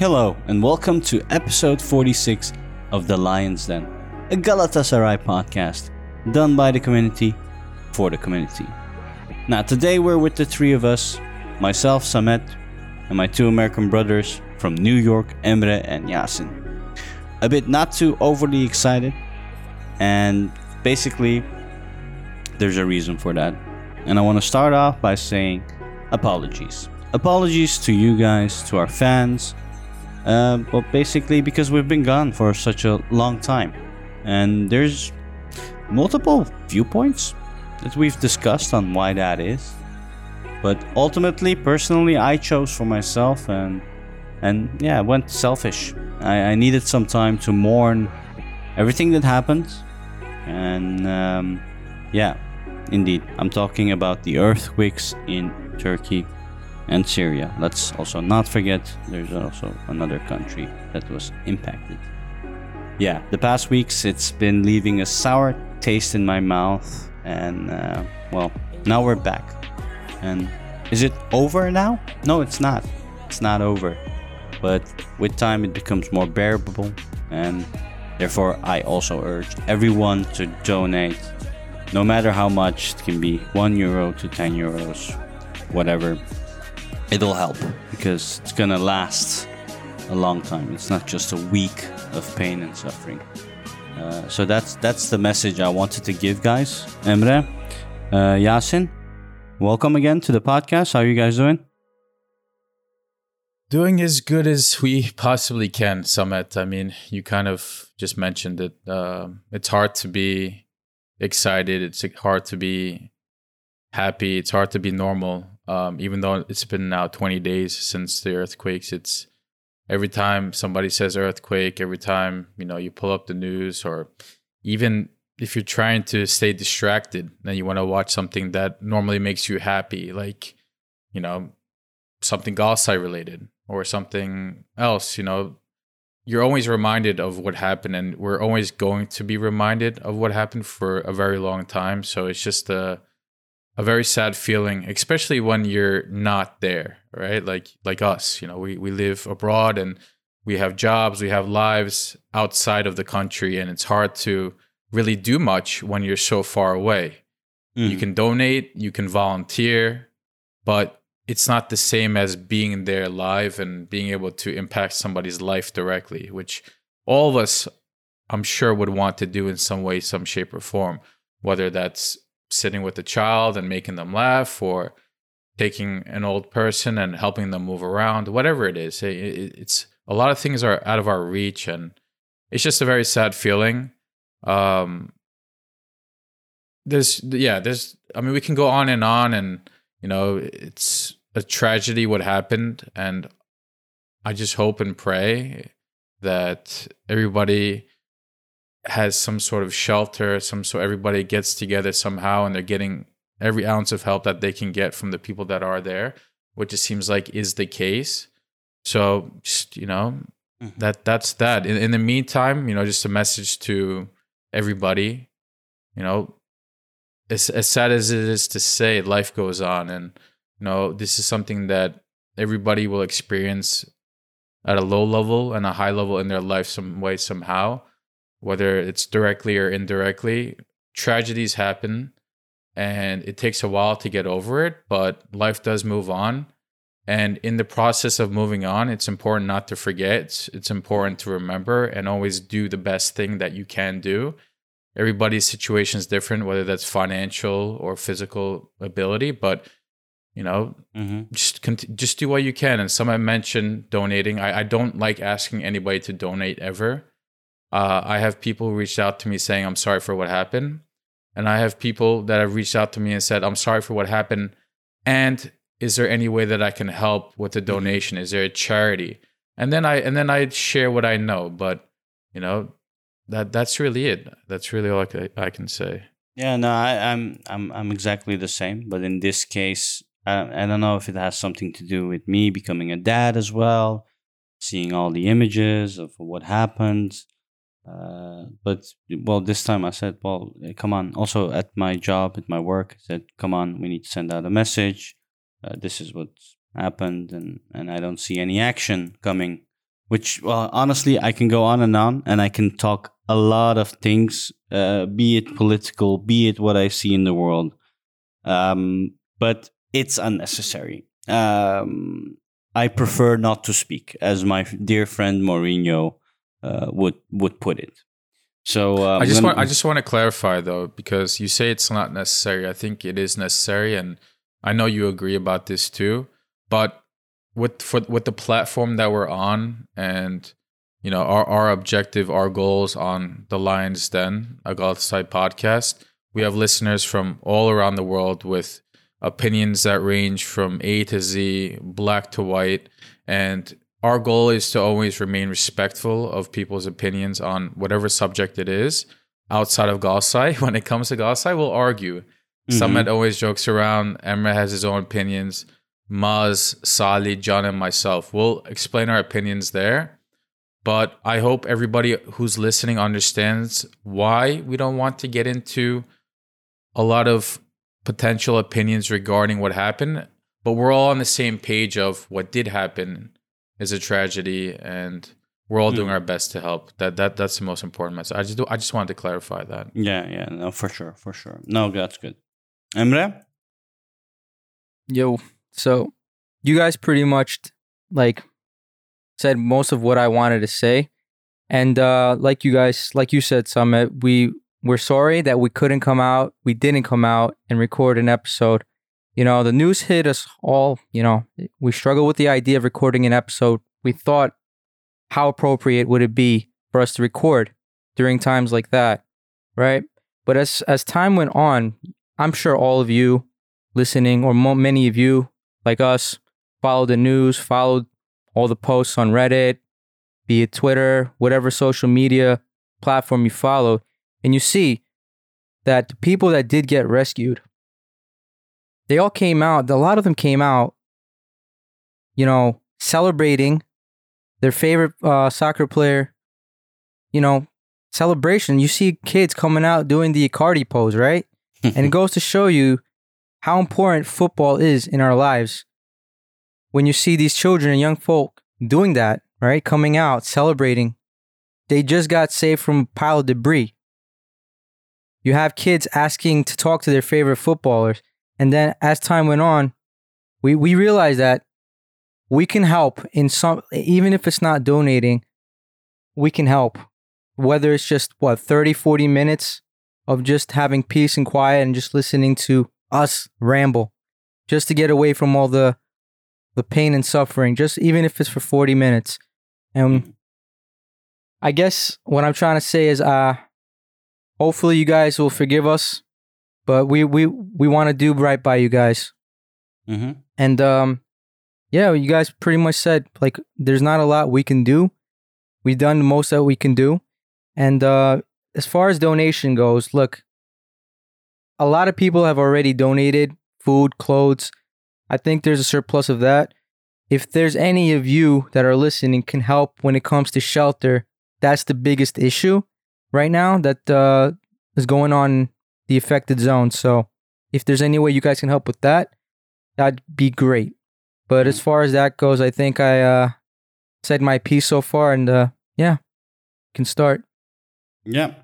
hello, and welcome to episode 46 of The Lion's Den, a Galatasaray podcast done by the community for the community. Now, today we're with the three of us myself, Samet, and my two American brothers from New York, Emre and Yasin. A bit not too overly excited, and basically, there's a reason for that. And I want to start off by saying apologies. Apologies to you guys, to our fans. Uh, well, basically, because we've been gone for such a long time. And there's multiple viewpoints that we've discussed on why that is. But ultimately, personally, I chose for myself and and yeah, I went selfish. I, I needed some time to mourn everything that happened. And um, yeah, indeed, I'm talking about the earthquakes in Turkey and Syria. Let's also not forget there's also another country that was impacted. Yeah, the past weeks it's been leaving a sour taste in my mouth, and uh, well, now we're back. And is it over now? No, it's not. It's not over. But with time, it becomes more bearable, and therefore, I also urge everyone to donate, no matter how much. It can be 1 euro to 10 euros, whatever. It'll help because it's gonna last a long time. It's not just a week of pain and suffering. Uh, so that's that's the message I wanted to give, guys. Emre, uh, Yasin, welcome again to the podcast. How are you guys doing? Doing as good as we possibly can, Samet. I mean, you kind of just mentioned it. Um, it's hard to be excited. It's hard to be happy. It's hard to be normal. Um, even though it's been now 20 days since the earthquakes, it's every time somebody says earthquake, every time you know you pull up the news, or even if you're trying to stay distracted and you want to watch something that normally makes you happy, like you know something Galatasaray related or something else, you know, you're always reminded of what happened, and we're always going to be reminded of what happened for a very long time. So it's just a a very sad feeling, especially when you're not there, right? Like like us, you know, we we live abroad and we have jobs, we have lives outside of the country, and it's hard to really do much when you're so far away. You mm-hmm. can donate, you can volunteer, but it's not the same as being there live and being able to impact somebody's life directly, which all of us, I'm sure, would want to do in some way, some shape, or form, whether that's sitting with a child and making them laugh or taking an old person and helping them move around, whatever it is. It- it- It's a lot of things are out of our reach, and it's just a very sad feeling. Um, there's, yeah, there's, I mean, we can go on and on, and you know, it's a tragedy what happened, and I just hope and pray that everybody has some sort of shelter, some so everybody gets together somehow and they're getting every ounce of help that they can get from the people that are there, which it seems like is the case. So just, you know, Mhm. that that's that. In, in the meantime, you know, just a message to everybody, you know, as, as sad as it is to say, life goes on. And, you know, this is something that everybody will experience at a low level and a high level in their life some way, somehow, whether it's directly or indirectly. Tragedies happen and it takes a while to get over it, but life does move on. And in the process of moving on, it's important not to forget. It's, important to remember and always do the best thing that you can do. Everybody's situation is different, whether that's financial or physical ability, but you know, hmm just cont- just do what you can. And some I mentioned donating. I, I don't like asking anybody to donate ever. Uh, I have people who reached out to me saying, I'm sorry for what happened. And I have people that have reached out to me and said, I'm sorry for what happened. And is there any way that I can help with the donation? Is there a charity? and then I and then I share what I know. But you know, that that's really it. That's really all I, ca- I can say. Yeah, no, I, I'm I'm I'm exactly the same. But in this case, I, I don't know if it has something to do with me becoming a dad as well, seeing all the images of what happened. Uh, but well, this time I said, well, eh, come on. Also at my job, at my work, I said, come on, we need to send out a message. Uh, this is what's happened, and and I don't see any action coming. Which, well, honestly, I can go on and on, and I can talk a lot of things, uh, be it political, be it what I see in the world. Um, but it's unnecessary. Um, I prefer not to speak, as my dear friend Mourinho uh, would would put it. So um, I just want I just want to clarify though because you say it's not necessary. I think it is necessary, and I know you agree about this too. But with for with the platform that we're on, and you know our our objective, our goals on the Lions Den, a Galatasaray podcast, we have listeners from all around the world with opinions that range from A to Z, black to white, and our goal is to always remain respectful of people's opinions on whatever subject it is outside of Galatasaray. When it comes to Galatasaray, we'll argue. Mm-hmm. Samet always jokes around. Emre has his own opinions. Maz, Sali, John, and myself. We'll explain our opinions there. But I hope everybody who's listening understands why we don't want to get into a lot of potential opinions regarding what happened. But we're all on the same page of what did happen is a tragedy, and we're all doing our best to help. That that that's the most important message. I just do, I just wanted to clarify that. Yeah, yeah, no, for sure, for sure. No, that's good. Emre, Yo, so you guys pretty much like said most of what I wanted to say. And uh like you guys like you said, Samet, we we're sorry that we couldn't come out. We didn't come out and record an episode. You know, the news hit us all, you know, we struggled with the idea of recording an episode. We thought how appropriate would it be for us to record during times like that, right? But as as time went on, I'm sure all of you listening, or mo- many of you, like us, followed the news, followed all the posts on Reddit, be it Twitter, whatever social media platform you follow, and you see that the people that did get rescued, they all came out, a lot of them came out, you know, celebrating their favorite uh, soccer player, you know, celebration. You see kids coming out doing the Icardi pose, right? and it goes to show you how important football is in our lives. When you see these children and young folk doing that, right? Coming out, celebrating. They just got saved from a pile of debris. You have kids asking to talk to their favorite footballers. And then as time went on, we, we realized that we can help in some, even if it's not donating, we can help. Whether it's just what, 30, 40 minutes of just having peace and quiet and just listening to us ramble just to get away from all the the pain and suffering just even if it's for 40 minutes and i guess what i'm trying to say is uh hopefully you guys will forgive us but we we we want to do right by you guys. Hmm and um yeah you guys pretty much said like there's not a lot we can do. We've done the most that we can do. And uh as far as donation goes look a lot of people have already donated food clothes. I think there's a surplus of that. If there's any of you that are listening can help when it comes to shelter that's the biggest issue right now that uh, is going on the affected zone so if there's any way you guys can help with that that'd be great but as far as that goes i think i uh, said my piece so far and uh, yeah can start Yeah.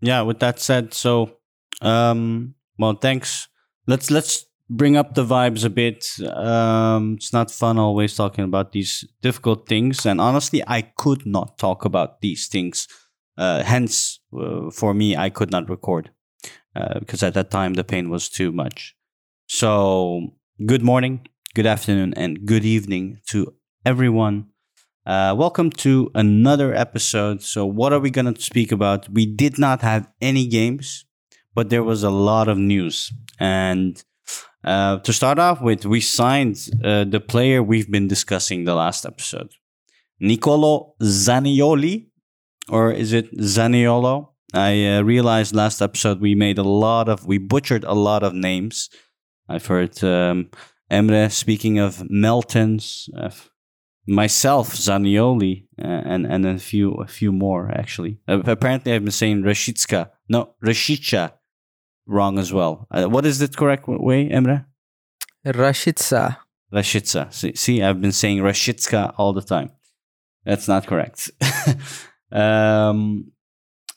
Yeah, with that said, so um well thanks. Let's let's bring up the vibes a bit. Um it's not fun always talking about these difficult things and honestly I could not talk about these things. Uh hence uh, for me I could not record. Uh, because at that time the pain was too much. So, good morning, good afternoon and good evening to everyone uh, welcome to another episode. So, what are we going to speak about? We did not have any games, but there was a lot of news. And uh, to start off with, we signed uh, the player we've been discussing the last episode. Nicolo Zanioli, or is it Zaniolo? I uh, realized last episode we made a lot of, we butchered a lot of names. I've heard um, Emre speaking of Meltons, uh, myself Zanioli, uh, and and a few a few more actually. Uh, apparently, I've been saying Rashitska, no Rashica, wrong as well. Uh, what is the correct way, Emre? Rashitsa. Rashitsa. See, see, I've been saying Rashitska all the time. That's not correct. um,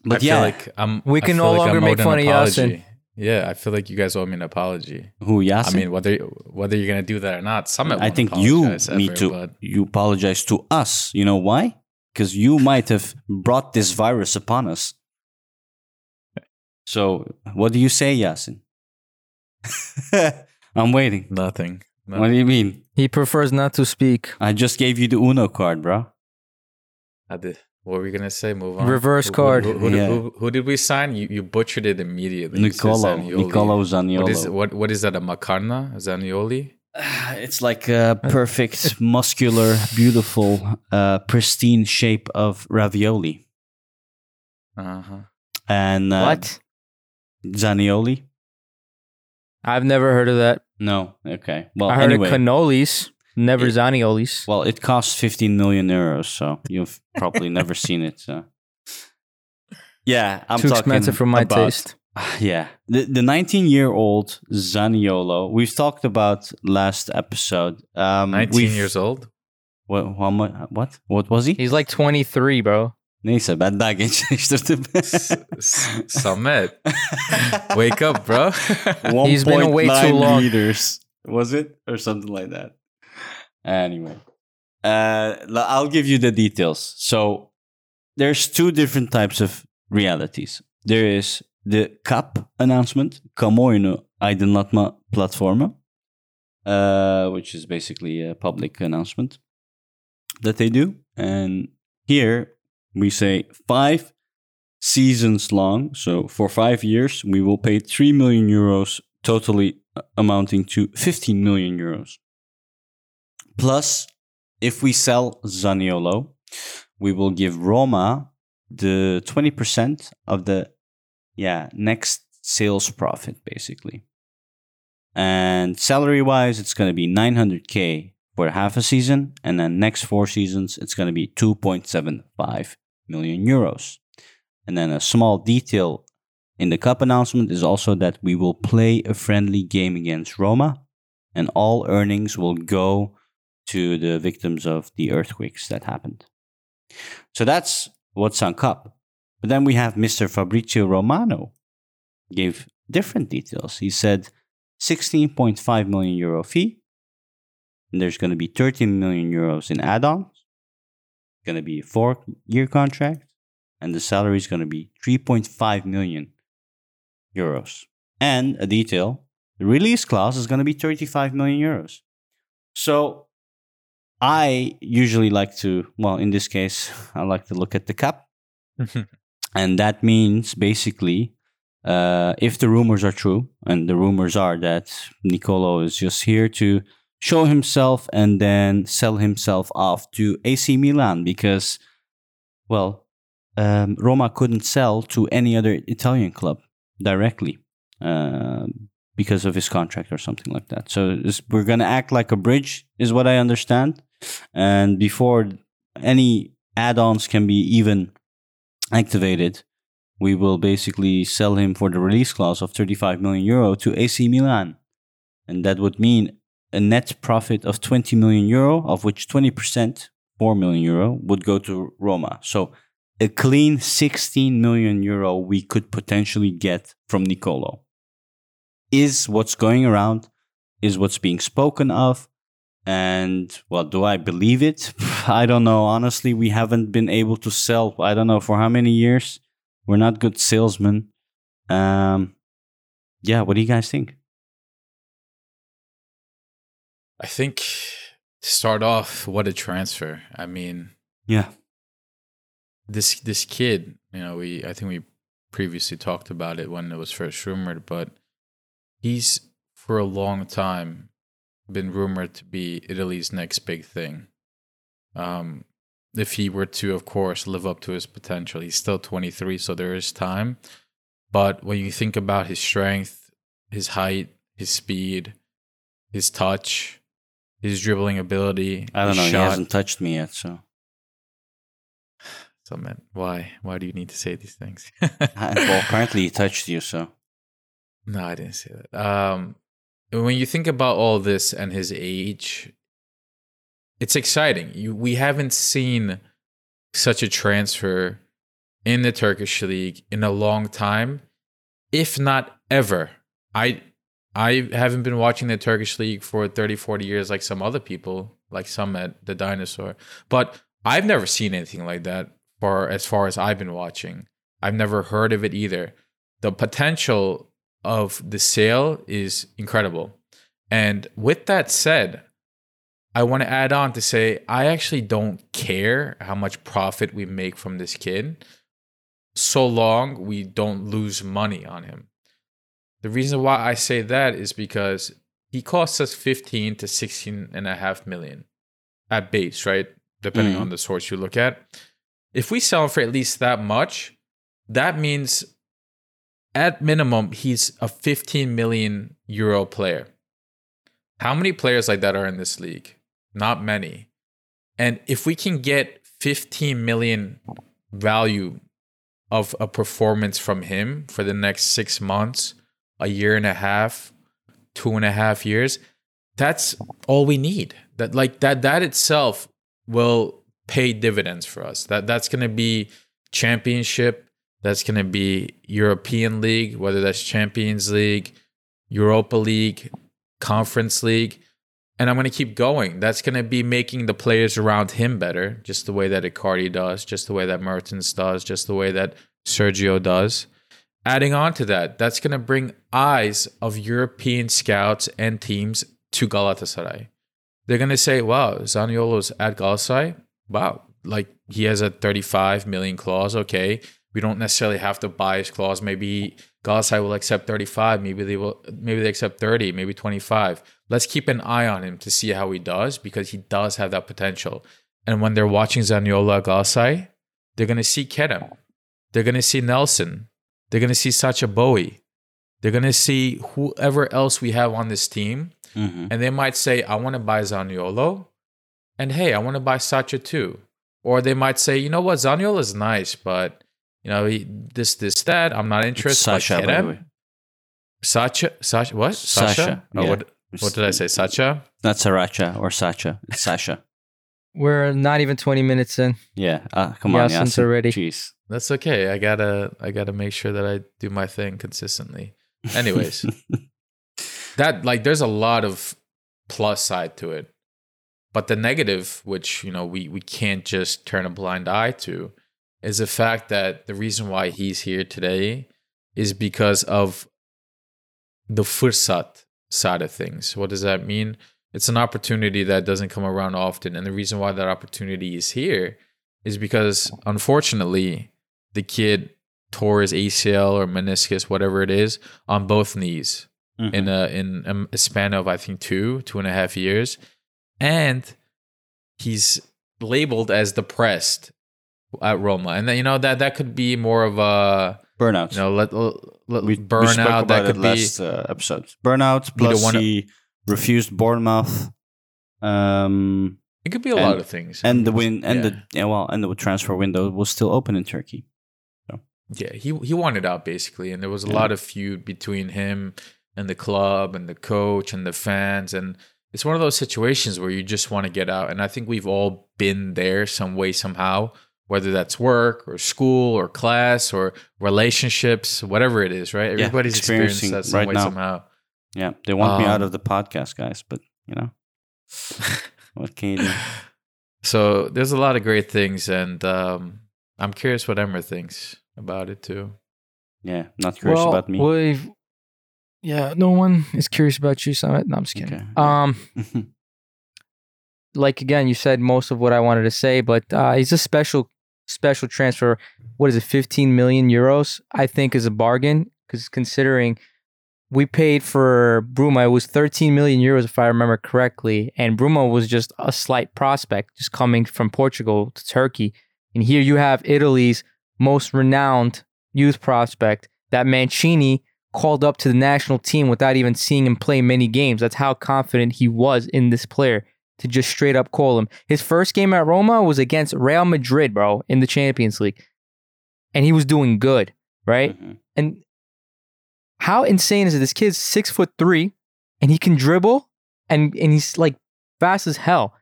but I yeah, feel like I'm. We can no like longer make fun of. Yasin. Yeah, I feel like you guys owe me an apology. who Yasin? I mean, whether whether you're gonna do that or not, Samet. I think you apologize need to. but- You apologize to us. You know why? Because you might have brought this virus upon us. So, what do you say, Yasin? I'm waiting. Nothing. No. What do you mean? He prefers not to speak. I just gave you the Uno card, bro. I did. What were we gonna say? Move on. Reverse Who- who- card. Who, who, Yeah. did, who, who did we sign? You you butchered it immediately. You said Nicolo, Zanioli. Nicolo Zaniolo. What is what what is that? A macarna? Zanioli? It's like a perfect, muscular, beautiful, uh, pristine shape of ravioli. Uh huh. And uh, what? Zanioli? I've never heard of that. No. Okay. Well, I heard anyway. of cannolis, never Yeah. zaniolis. Well, it costs 15 million euros, so you've probably never seen it. So. Yeah, I'm Too talking expensive for my about- taste. Yeah, the the 19 year old Zaniolo. We've talked about last episode. Um, 19 years old. What? How much? What? What was he? He's like 23, bro. Neyse ben daha gençleştirdim. S- Samet, wake up, bro. He's been away too long. Meters. Was it or something like that? Anyway, uh, I'll give you the details. So there's two different types of realities. There is the KAP announcement, kamuoyunu aydınlatma platformu, uh, which is basically a public announcement that they do. And here we say five seasons long. So for five years, we will pay 3 million euros, totally uh, amounting to 15 million euros. Plus, if we sell Zaniolo, we will give Roma the 20% of the yeah next sales profit basically. And salary wise it's going to be 900k for half a season and then next four seasons it's going to be 2.75 million euros. And then a small detail in the KAP announcement is also that we will play a friendly game against roma and all earnings will go to the victims of the earthquakes that happened so that's what's on KAP but then we have mr fabrizio romano gave different details he said 16.5 million euro fee. And there's going to be 13 million euros in add-ons. It's Going to be a four-year contract, and the salary is going to be 3.5 million euros. And a detail: the release clause is going to be 35 million euros. So, I usually like to, well, in this case, I like to look at the KAP, and that means basically uh, if the rumors are true, and the rumors are that Nicolo is just here to show himself and then sell himself off to AC Milan because, well, um, Roma couldn't sell to any other Italian club directly um, because of his contract or something like that. So we're going to act like a bridge, is what I understand. And before any add ons can be even activated, we will basically sell him for the release clause of 35 million euro to AC Milan. And that would mean a net profit of 20 million euro, of which 20%, 4 million euro, would go to Roma. So a clean 16 million euro we could potentially get from Nicolo. Is what's going around, is what's being spoken of. And well, do I believe it? I don't know. Honestly, we haven't been able to sell, I don't know for how many years. We're not good salesmen. Um, yeah, what do you guys think? I think to start off, what a transfer. I mean, Yeah, this this kid, you know, we I think we previously talked about it when it was first rumored, but he's for a long time been rumored to be Italy's next big thing. Um, if he were to, of course, live up to his potential. He's still 23, so there is time. But when you think about his strength, his height, his speed, his touch, his dribbling ability, I don't know. He hasn't touched me yet, so So man, why? Why do you need to say these things? well, apparently he touched you. So No, I didn't say that. Um, when you think about all this and his age, it's exciting. You, we haven't seen such a transfer in the Turkish league in a long time, if not ever. I I haven't been watching the Turkish league for 30, 40 years like some other people, like some at the dinosaur. But I've never seen anything like that for as far as I've been watching. I've never heard of it either. The potential of the sale is incredible. And with that said, I want to add on to say I actually don't care how much profit we make from this kid so long we don't lose money on him. The reason why I say that is because he costs us 15 to 16 and a half million at base, right? Depending Mhm. on the source you look at. If we sell him for at least that much, that means at minimum he's a 15 million euro player. How many players like that are in this league? Not many. And if we can get 15 million value of a performance from him for the next six months, a year and a half, two and a half years, that's all we need. That like that that itself will pay dividends for us. That that's gonna be championship, that's gonna be European League, whether that's Champions League, Europa League, Conference League. And I'm going to keep going. That's going to be making the players around him better, just the way that Icardi does, just the way that Mertens does, just the way that Sergio does. Adding on to that, that's going to bring eyes of European scouts and teams to Galatasaray. They're going to say, wow, Zaniolo's at Galatasaray. Wow, like he has a 35 million clause. Okay. We don't necessarily have to buy his clause. Maybe Galatasaray will accept 35. Maybe they will, maybe they accept 30, maybe 25 let's keep an eye on him to see how he does because he does have that potential. And when they're watching Zaniolo Galsai, they're going to see Kerem. They're going to see Nelson. They're going to see Sacha Boey. They're going to see whoever else we have on this team. Mhm. And they might say, I want to buy Zaniolo. And hey, I want to buy Sacha too. Or they might say, you know what, Zaniolo is nice, but you know, he, this, this, that, I'm not interested. but Sasha, by the way. Sacha, Sacha, what? Sasha, Oh, yeah. what, what did I say? Sacha? Not Sriracha or Sacha. It's Sasha. We're not even 20 minutes in. Yeah. Uh, come on, Yasin's Yasin. already. Jeez. That's okay. I gotta I gotta make sure that I do my thing consistently. Anyways, that like there's a lot of plus side to it. But the negative, which you know we we can't just turn a blind eye to, is the fact that the reason why he's here today is because of the fursat side of things. What does that mean? It's an opportunity that doesn't come around often. And the reason why that opportunity is here is because unfortunately the kid tore his ACL or meniscus, whatever it is, on both knees Mhm. in a in a span of I think two two and a half years, and he's labeled as depressed at Roma, and then, you know that that could be more of a Burnout. you know let, let we, we burnout about that could be last uh, episode. Burnout We don't wanna- he refused Bournemouth. Um, it could be a and- lot of things, and the win and yeah. the yeah, well, and the transfer window was still open in Turkey. Yeah, he he wanted out basically, and there was a Yeah. lot of feud between him and the club and the coach and the fans, and it's one of those situations where you just want to get out. And I think we've all been there some way somehow, whether that's work or school or class or relationships, whatever it is, right? Yeah, Everybody's experienced experiencing that some right way now. somehow. Yeah, they want me out Um, of the podcast, guys, but you know, what can you do? So there's a lot of great things, and um, I'm curious what Emre thinks about it too. Yeah, not curious well, about me. We've, yeah, no one is curious about you, Samet. No, I'm just kidding. Okay. Um, like again, you said most of what I wanted to say, but uh, he's a special, special transfer. What is it, 15 million euros? I think is a bargain because considering we paid for Bruma. It was 13 million euros, if I remember correctly. And Bruma was just a slight prospect, just coming from Portugal to Turkey. And here you have Italy's most renowned youth prospect that Mancini called up to the national team without even seeing him play many games. That's how confident he was in this player to just straight up call him. His first game at Roma was against Real Madrid, bro, in the Champions League. And he was doing good, right? Mhm. And how insane is it? This kid's six foot three and he can dribble and, and he's like fast as hell.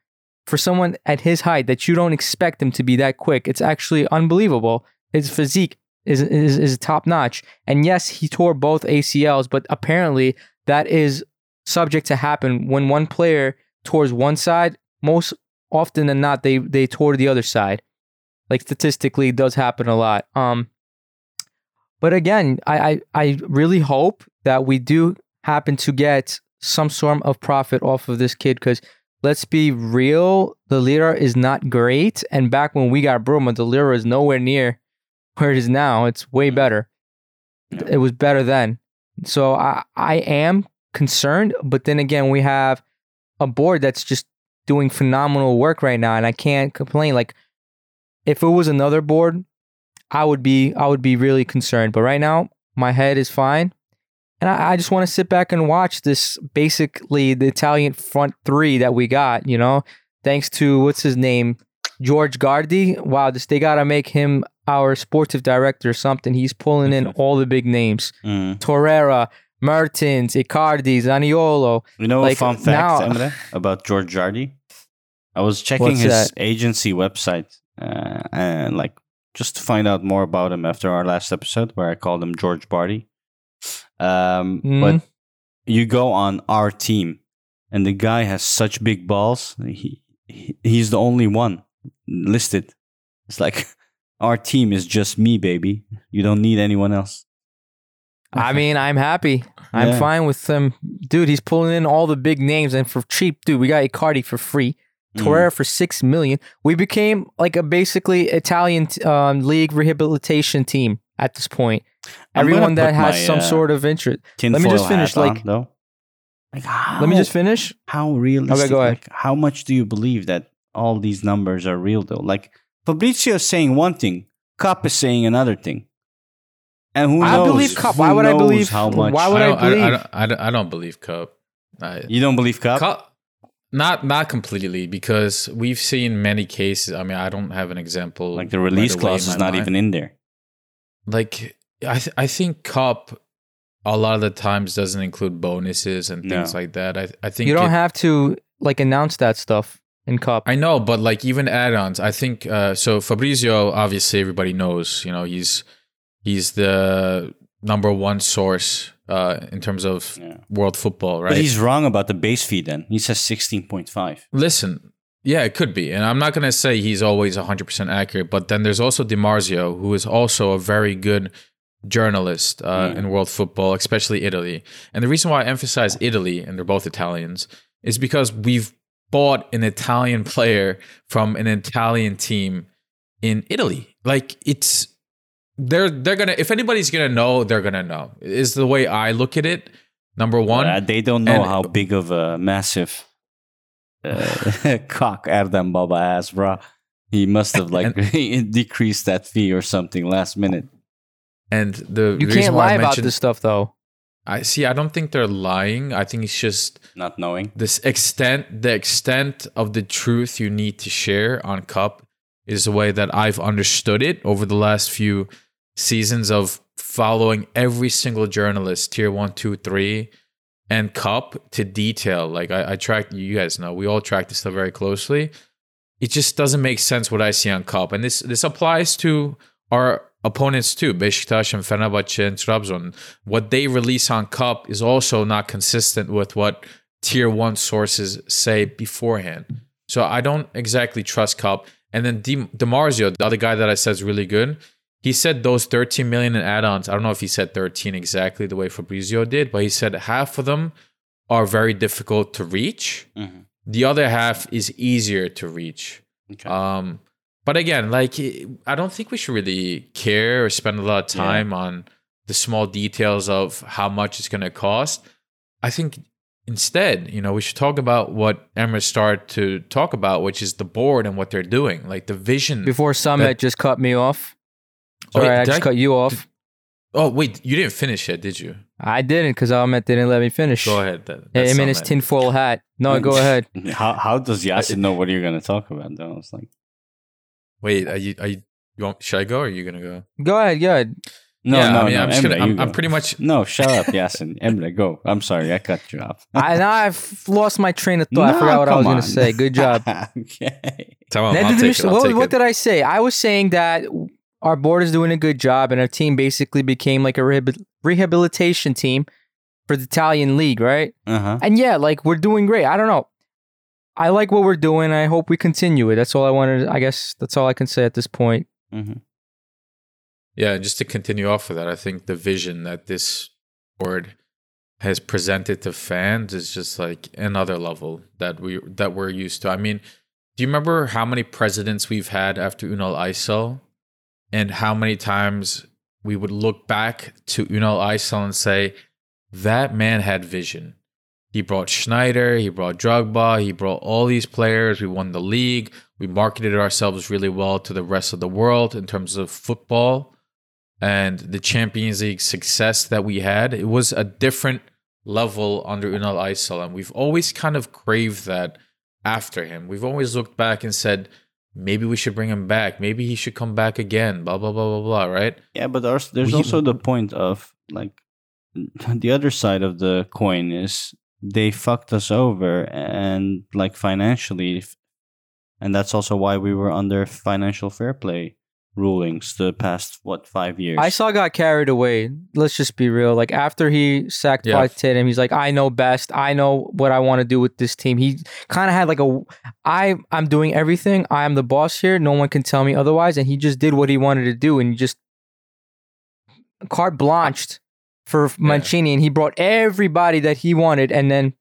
For someone at his height that you don't expect him to be that quick, it's actually unbelievable. His physique is, is, is top notch. And yes, he tore both ACLs, but apparently that is subject to happen when one player towards one side. Most often than not, they they toward the other side. Like statistically, it does happen a lot. Um, but again, I, I I really hope that we do happen to get some sort of profit off of this kid because let's be real, the lira is not great. And back when we got Bruma, the lira is nowhere near where it is now. It's way Mm. better. It was better then. So I I am concerned, but then again, we have a board that's just doing phenomenal work right now, and I can't complain. Like if it was another board, I would be I would be really concerned. But right now, my head is fine. And I, I just want to sit back and watch this basically the Italian front three that we got, you know, thanks to what's his name? George Gardi. Wow, this they gotta make him our sportive director or something. He's pulling in all the big names. Mm. Torreira, Mertens, Icardi, Zaniolo. You know Like, a fun fact, now- Emre, about George Jardy? I was checking his that? agency website uh, and like just to find out more about him after our last episode where I called him George Barty. Um, Mm. But you go on our team and the guy has such big balls. He, he he's the only one listed. It's like our team is just me, baby. You don't need anyone else. I mean, I'm happy. I'm Yeah. fine with him. Dude, he's pulling in all the big names and for cheap, dude, we got Icardi for free. Mm. Torreira for six million. We became like a basically Italian um, league rehabilitation team at this point. I'm Everyone that has my, some uh, sort of interest. Let me just finish, on, like- though. Like how, Let me just finish. how realistic go ahead. like, how much do you believe that all these numbers are real though like fabrizio is saying one thing KAP is saying another thing and who I knows believe KAP. Who Why would I believe- how much why would I I don't, I, believe? I, don't, I, don't, I don't believe KAP. I, you don't believe KAP? KAP, not not completely because we've seen many cases. I mean, I don't have an example. like the release away clause is not mind. even in there like I th- I think KAP a lot of the times doesn't include bonuses and things No. like that. I I think You don't it- have to like announce that stuff in KAP. I know, but like even add-ons, I think uh, so. Fabrizio, obviously, everybody knows. You know, he's he's the number one source uh, in terms of Yeah. world football, right? but he's wrong about the base fee then he says 16.5 Listen, yeah, it could be, and I'm not gonna say he's always 100 percent accurate, but then there's also Di Marzio, who is also a very good journalist uh, Mm. in world football, especially Italy. And the reason why I emphasize Italy, and they're both Italians, is because we've bought an Italian player from an Italian team in Italy. Like it's they're they're gonna if anybody's gonna know, they're gonna know. Is the way I look at it. Number one, Uh, they don't know and- how big of a massive uh, cock Erden Baba has bro he must have like decreased that fee or something last minute and the you reason can't why lie about this stuff though. I see. I don't think they're lying. I think it's just not knowing this extent. The extent of the truth you need to share on KAP is the way that I've understood it over the last few seasons of following every single journalist, tier one, two, three, and KAP to detail. Like I, I track. You guys know we all track this stuff very closely. It just doesn't make sense what I see on KAP, and this this applies to our opponents too, Beşiktaş and Fenerbahçe and Trabzon. What they release on KAP is also not consistent with what tier one sources say beforehand. So I don't exactly trust KAP. And then Di Marzio, the other guy that I said is really good. He said those 13 million in add-ons. I don't know if he said 13 exactly the way Fabrizio did, but he said half of them are very difficult to reach. Mhm. The other half is easier to reach. okay Um, but again, like I don't think we should really care or spend a lot of Yeah. time on the small details of how much it's going to cost. I think instead, you know, we should talk about what Emirates started to talk about, which is the board and what they're doing, like the vision. Before Samet That- just cut me off. Oh, Sorry, wait, I just I- cut you off. oh, wait, you didn't finish yet, did you? I didn't because Ahmed didn't let me finish. Go ahead. That, Hey, that's him in his tinfoil hat. No, go ahead. How how does Yasin know what you're gonna talk about? Though was like Wait, are you, are you, you want, should I go or are you going to go? Go ahead. Go ahead. no, yeah, no, I mean, no. I'm, just Emre, gonna, you I'm, I'm pretty much, No, shut up, Yasin. Emre, go. I'm sorry, I cut you off. I now I've lost my train of thought. I No, forgot what I was come going to on. say. Good job. okay. Tell him, Now, did take it, what what did I say? I was saying that our board is doing a good job, and our team basically became like a rehabil- rehabilitation team for the Italian league, right? Uh huh. And yeah, like we're doing great. I don't know. I like what we're doing. I hope we continue it. That's all I wanted. I guess that's all I can say at this point. hmm Yeah, just to continue off of that, I think the vision that this board has presented to fans is just like another level that we that we're used to. I mean, do you remember how many presidents we've had after Unal Aysal, and how many times we would look back to Unal Aysal and say, "That man had vision." He brought Sneijder, he brought Drogba, he brought all these players. We won the league. We marketed ourselves really well to the rest of the world in terms of football and the Champions League success that we had. It was a different level under Unal Aysal, and we've always kind of craved that after him. We've always looked back and said, maybe we should bring him back. Maybe he should come back again. Blah blah blah blah blah. Right? Yeah, but there's, there's We- also the point of like the other side of the coin is they fucked us over and like financially, and that's also why we were under financial fair play rulings the past what five years. I saw got carried away. Let's just be real. Like after he sacked Yeah. Fatih Terim, he's like, I know best. I know what I want to do with this team. He kind of had like a, I I'm doing everything. I am the boss here. No one can tell me otherwise. And he just did what he wanted to do, and he just carte blanched for Mancini, and he brought everybody that he wanted, and then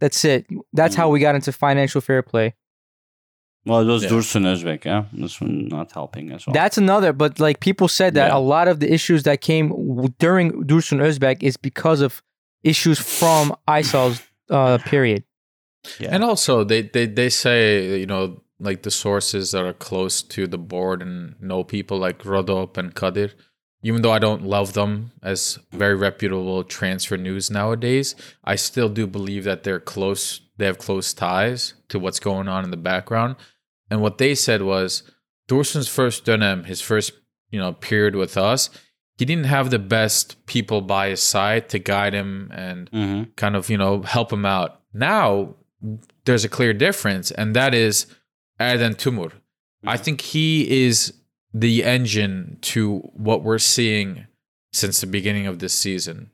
that's it. That's how mm. we got into financial fair play. Well, it was Yeah. Dursun Özbek, yeah, this one not helping as well. That's another, but like people said that Yeah. a lot of the issues that came during Dursun Özbek is because of issues from Aysal's uh, period. yeah. And also, they, they they say you know like the sources that are close to the board and know people like Rodop and Kadir. Even though I don't love them as very reputable transfer news nowadays, I still do believe that they're close. They have close ties to what's going on in the background. And what they said was Dursun's first dönem, his first you know period with us, he didn't have the best people by his side to guide him and hmm kind of you know help him out. Now there's a clear difference, and that is Erden Timur. I think he is the engine to what we're seeing since the beginning of this season.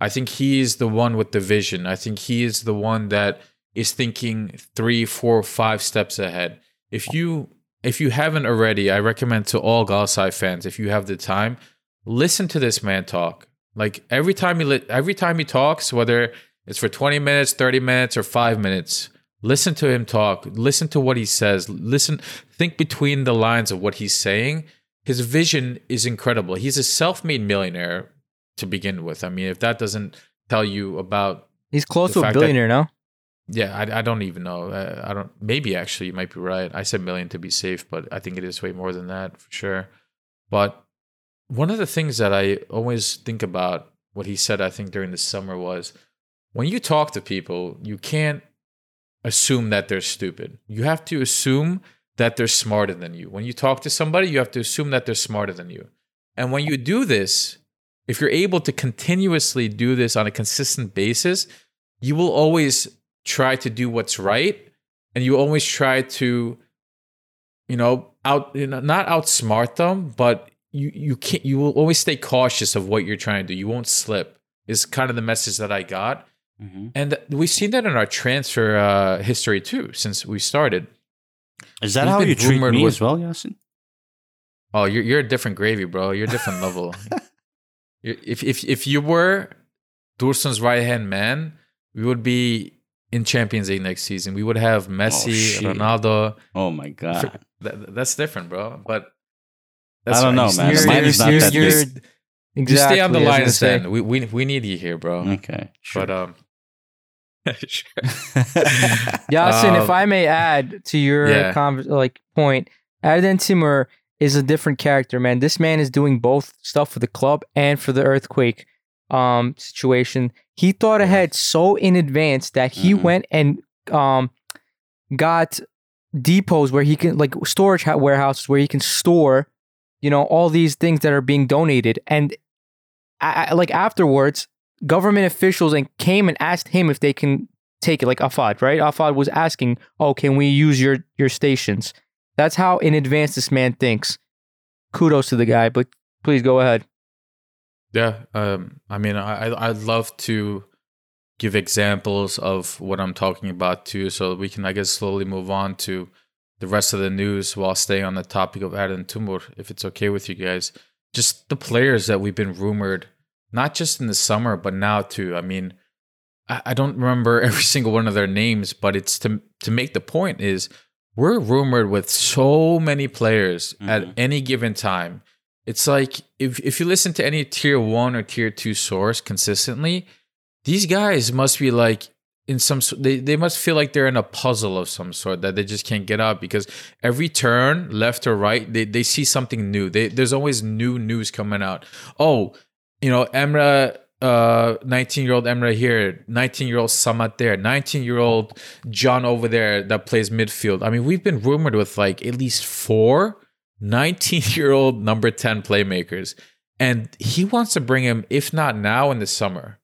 I think he is the one with the vision. I think he is the one that is thinking three, four, five steps ahead. If you if you haven't already, I recommend to all Galatasaray fans, if you have the time, listen to this man talk. Like every time he li- every time he talks, whether it's for 20 minutes, 30 minutes, or five minutes, listen to him talk. Listen to what he says. Listen, think between the lines of what he's saying. His vision is incredible. He's a self-made millionaire to begin with. I mean, if that doesn't tell you about He's close to a fact that- billionaire now. Yeah, I, I don't even know. Uh, I don't. Maybe actually, you might be right. I said million to be safe, but I think it is way more than that for sure. But one of the things that I always think about what he said, I think during the summer was when you talk to people, you can't assume that they're stupid. You have to assume that they're smarter than you. When you talk to somebody, you have to assume that they're smarter than you. And when you do this, if you're able to continuously do this on a consistent basis, you will always try to do what's right and you always try to you know out you know, not outsmart them but you you can't you will always stay cautious of what you're trying to do. You won't slip is kind of the message that i got. Hmm and we've seen that in our transfer uh, history too since we started. Is that We've how you treat me with- as well, Yasin? oh you're, you're a different gravy bro. You're a different level. If, if if you were Dursun's right hand man we would be in champions league next season we would have messi shit. ronaldo Oh my god! That, that's different, bro. But I don't know, you man. still- Mine you is not still- that you're- exactly. You stay on the I was say. then. We, we we need you here, bro. Okay. Sure. But um, sure. Yasin, if Um, I may add to your yeah. conv- like point, Adnan Timur is a different character, man. This man is doing both stuff for the club and for the earthquake um situation. He thought ahead so in advance that he Mhm. went and um got depots where he can like storage ha- warehouses where he can store you know all these things that are being donated and I, I- like afterwards government officials and came and asked him if they can take it like Afad, right? Afad was asking, "Oh, can we use your your stations?" That's how in advance this man thinks. Kudos to the guy, but please go ahead. Yeah, um, I mean, I I'd love to give examples of what I'm talking about too, so we can I guess slowly move on to the rest of the news while staying on the topic of Erden Timur, if it's okay with you guys. Just the players that we've been rumored, not just in the summer, but now too. I mean, I, I don't remember every single one of their names, but it's to to make the point is we're rumored with so many players at Mhm. any given time. It's like if if you listen to any tier one or tier two source consistently, these guys must be like in some they, they must feel like they're in a puzzle of some sort that they just can't get out because every turn left or right they, they see something new. They, there's always new news coming out. Oh you know Emre uh 19 year old Emre here 19 year old Samet there 19 year old john over there that plays midfield. I mean we've been rumored with like at least four 19 year old number 10 playmakers and he wants to bring him if not now in the summer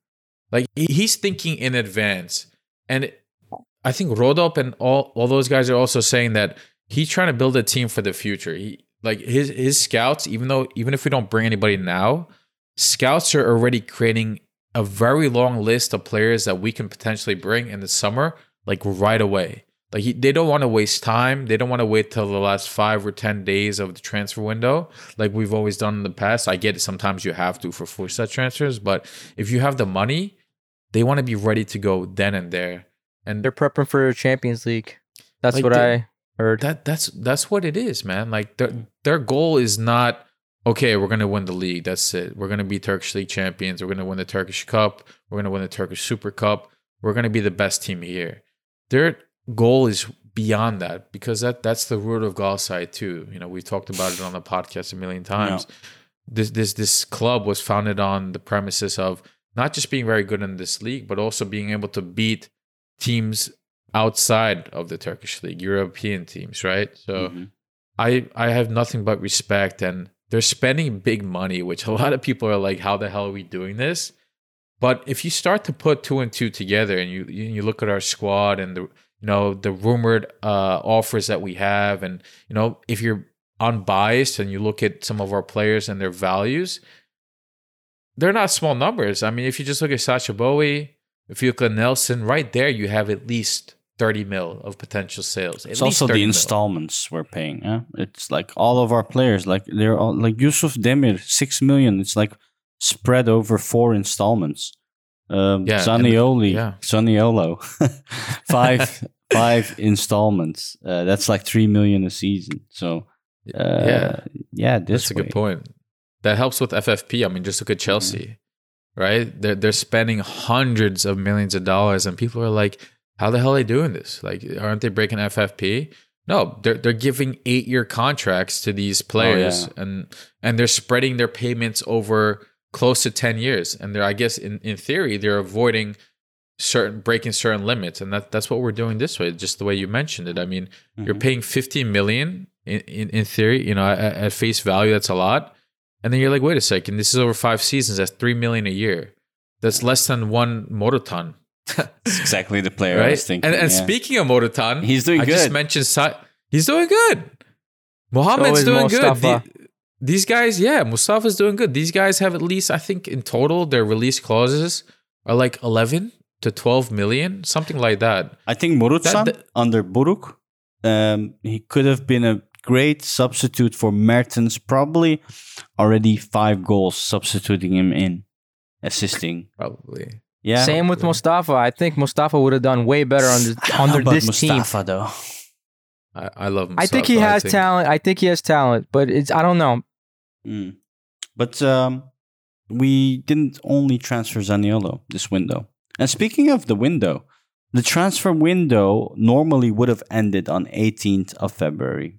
like he's thinking in advance. And I think Rodop and all, all those guys are also saying that he's trying to build a team for the future. He like his his scouts, even though even if we don't bring anybody now, scouts are already creating a very long list of players that we can potentially bring in the summer, like right away. Like he, they don't want to waste time. They don't want to wait till the last five or ten days of the transfer window, like we've always done in the past. I get it. Sometimes you have to for full set transfers, but if you have the money, they want to be ready to go then and there. And They're prepping for Champions League. That's Like what the- I heard. that that's that's what it is, man. Like their their goal is not okay. We're gonna win the league. That's it. We're gonna be Turkish league champions. We're gonna win the Turkish Cup. We're gonna win the Turkish Super Cup. We're gonna be the best team here. Their goal is beyond that because that that's the root of Galatasaray too. You know, we talked about it on the podcast a million times. This this this club was founded on the premises of not just being very good in this league, but also being able to beat teams outside of the Turkish league, European teams, right? So Mhm. I I have nothing but respect and they're spending big money, which a lot of people are like, how the hell are we doing this? But if you start to put two and two together and you you look at our squad and the you know the rumored uh, offers that we have, and you know if you're unbiased and you look at some of our players and their values, they're not small numbers. I mean, if you just look at Sacha Boey, if you look at Nelsson, right there you have at least 30 mil of potential sales. At It's also the 30 mil. installments we're paying. Yeah? It's like all of our players, like they're all like Yusuf Demir, six million. It's like spread over four installments. Um, Yeah, Zaniolo, yeah. Zaniolo, five five installments. Uh, that's like three million a season. So uh, yeah. yeah, this That's a good point. That helps with FFP. I mean, just look at Chelsea, right? They're they're spending hundreds of millions of dollars, and people are like, "How the hell are they doing this? Like, aren't they breaking FFP?" No, they're they're giving eight year contracts to these players, and and they're spreading their payments over close to ten years. And they're, I guess, in in theory, they're avoiding certain breaking certain limits, and that that's what we're doing this way. Just the way you mentioned it. I mean, you're Mhm. paying 15 million in, in, in theory, you know, at, at face value, that's a lot. And then you're like, wait a second, this is over five seasons. That's three million a year. That's less than one Morutan, It's exactly the player I right? was thinking. and and yeah. speaking of Morutan, He's doing I just good. mentioned Sa- he's doing good. Mohammed's doing good. The- these guys, yeah, Mustafa's doing good. These guys have at least, I think, in total, their release clauses are like 11 to 12 million, something like that. I think Morutan That- that- under Buruk, um, he could have been a great substitute for Mertens. Probably already five goals substituting him in, assisting. Probably. Yeah. Same with Mustafa. I think Mustafa would have done way better under I don't know under about this team. Mustafa though. I, I love I think he Mustafa. has talent. I think he has talent, but it's I don't know. Mm. But um, we didn't only transfer Zaniolo this window. And speaking of the window, the transfer window normally would have ended on 18th of February.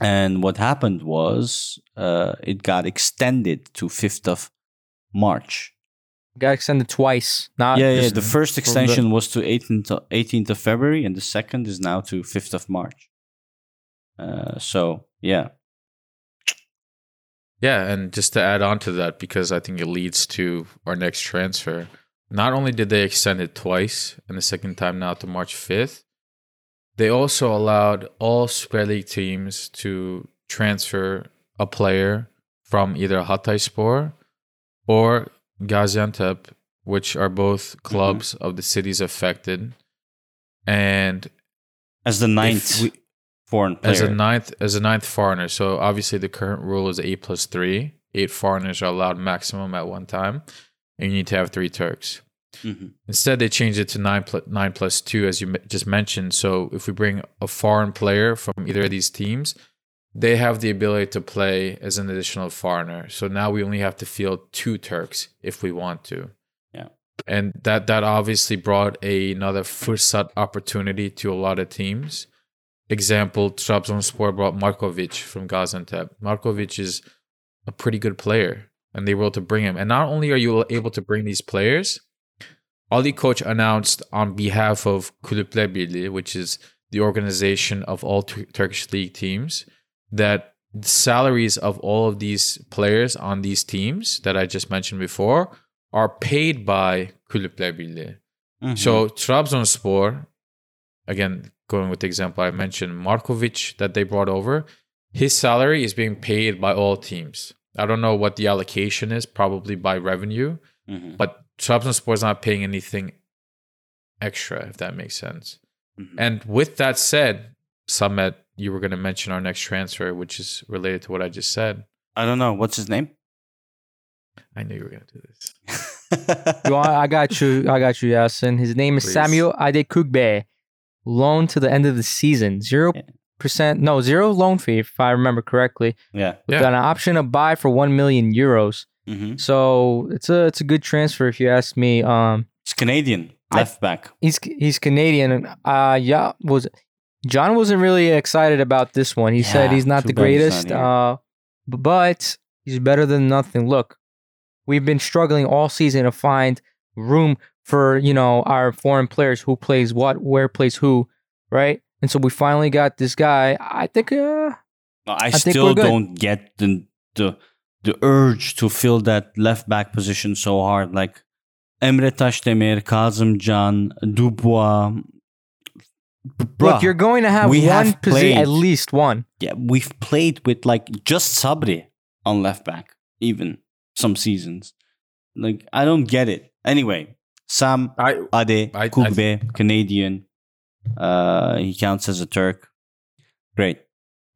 And what happened was uh, it got extended to 5th of March. Got extended twice. Not yeah, yeah. The first extension was to 18th, of- 18th of February, and the second is now to 5th of March. Uh, so, yeah. Yeah, and just to add on to that, because I think it leads to our next transfer. Not only did they extend it twice, and the second time now to March 5th, they also allowed all Super League teams to transfer a player from either Hatayspor or Gaziantep, which are both mm-hmm. clubs of the cities affected. And As the ninth we, foreign player. as a ninth as a ninth foreigner. So obviously the current rule is eight plus three. Eight foreigners are allowed maximum at one time, and you need to have three Turks. Mhm. Instead, they changed it to nine plus nine plus two, as you just mentioned. So if we bring a foreign player from either of these teams, they have the ability to play as an additional foreigner. So now we only have to field two Turks if we want to. Yeah. And that that obviously brought a, another fursat opportunity to a lot of teams. Example, Trabzonspor brought Markovic from Gaziantep. Markovic is a pretty good player, and they were able to bring him. And not only are you able to bring these players, Ali Koç announced on behalf of Kulüpler Birliği, which is the organization of all Tur- Turkish league teams, that the salaries of all of these players on these teams that I just mentioned before are paid by Kulüpler Birliği. Mhm. So Trabzonspor, again, going with the example I mentioned, Markovic that they brought over, his salary is being paid by all teams. I don't know what the allocation is, probably by revenue, Mhm. but Trabzonspor is not paying anything extra, if that makes sense. Mhm. And with that said, Samet, you were going to mention our next transfer, which is related to what I just said. I don't know. What's his name? I knew you were going to do this. You want, I got you. I got you, Yasin. His name is Please. Samuel Adekugbe. Loan to the end of the season. Zero percent. No, zero loan fee, if I remember correctly. yeah. With Yeah. Got an option to buy for one million euros. hmm So it's a it's a good transfer if you ask me. Um, It's Canadian I- left back. he's he's Canadian. and, Uh, yeah, was John wasn't really excited about this one. He said he's not the greatest. not uh, but he's better than nothing. Look, we've been struggling all season to find room for you know our foreign players who plays what, where plays who, right? And so we finally got this guy. I think. Uh, No, I, think still don't get the, the the urge to fill that left back position so hard. Like Emre Taşdemir, Kazım Can, Dubois. B- look, you're going to have we one have position, played- at least one. yeah, we've played with like just Sabri on left back, even some seasons. Like I don't get it. Anyway, Sam I, Ade I- I- Kugbe, Canadian. Uh, he counts as a Turk. Great,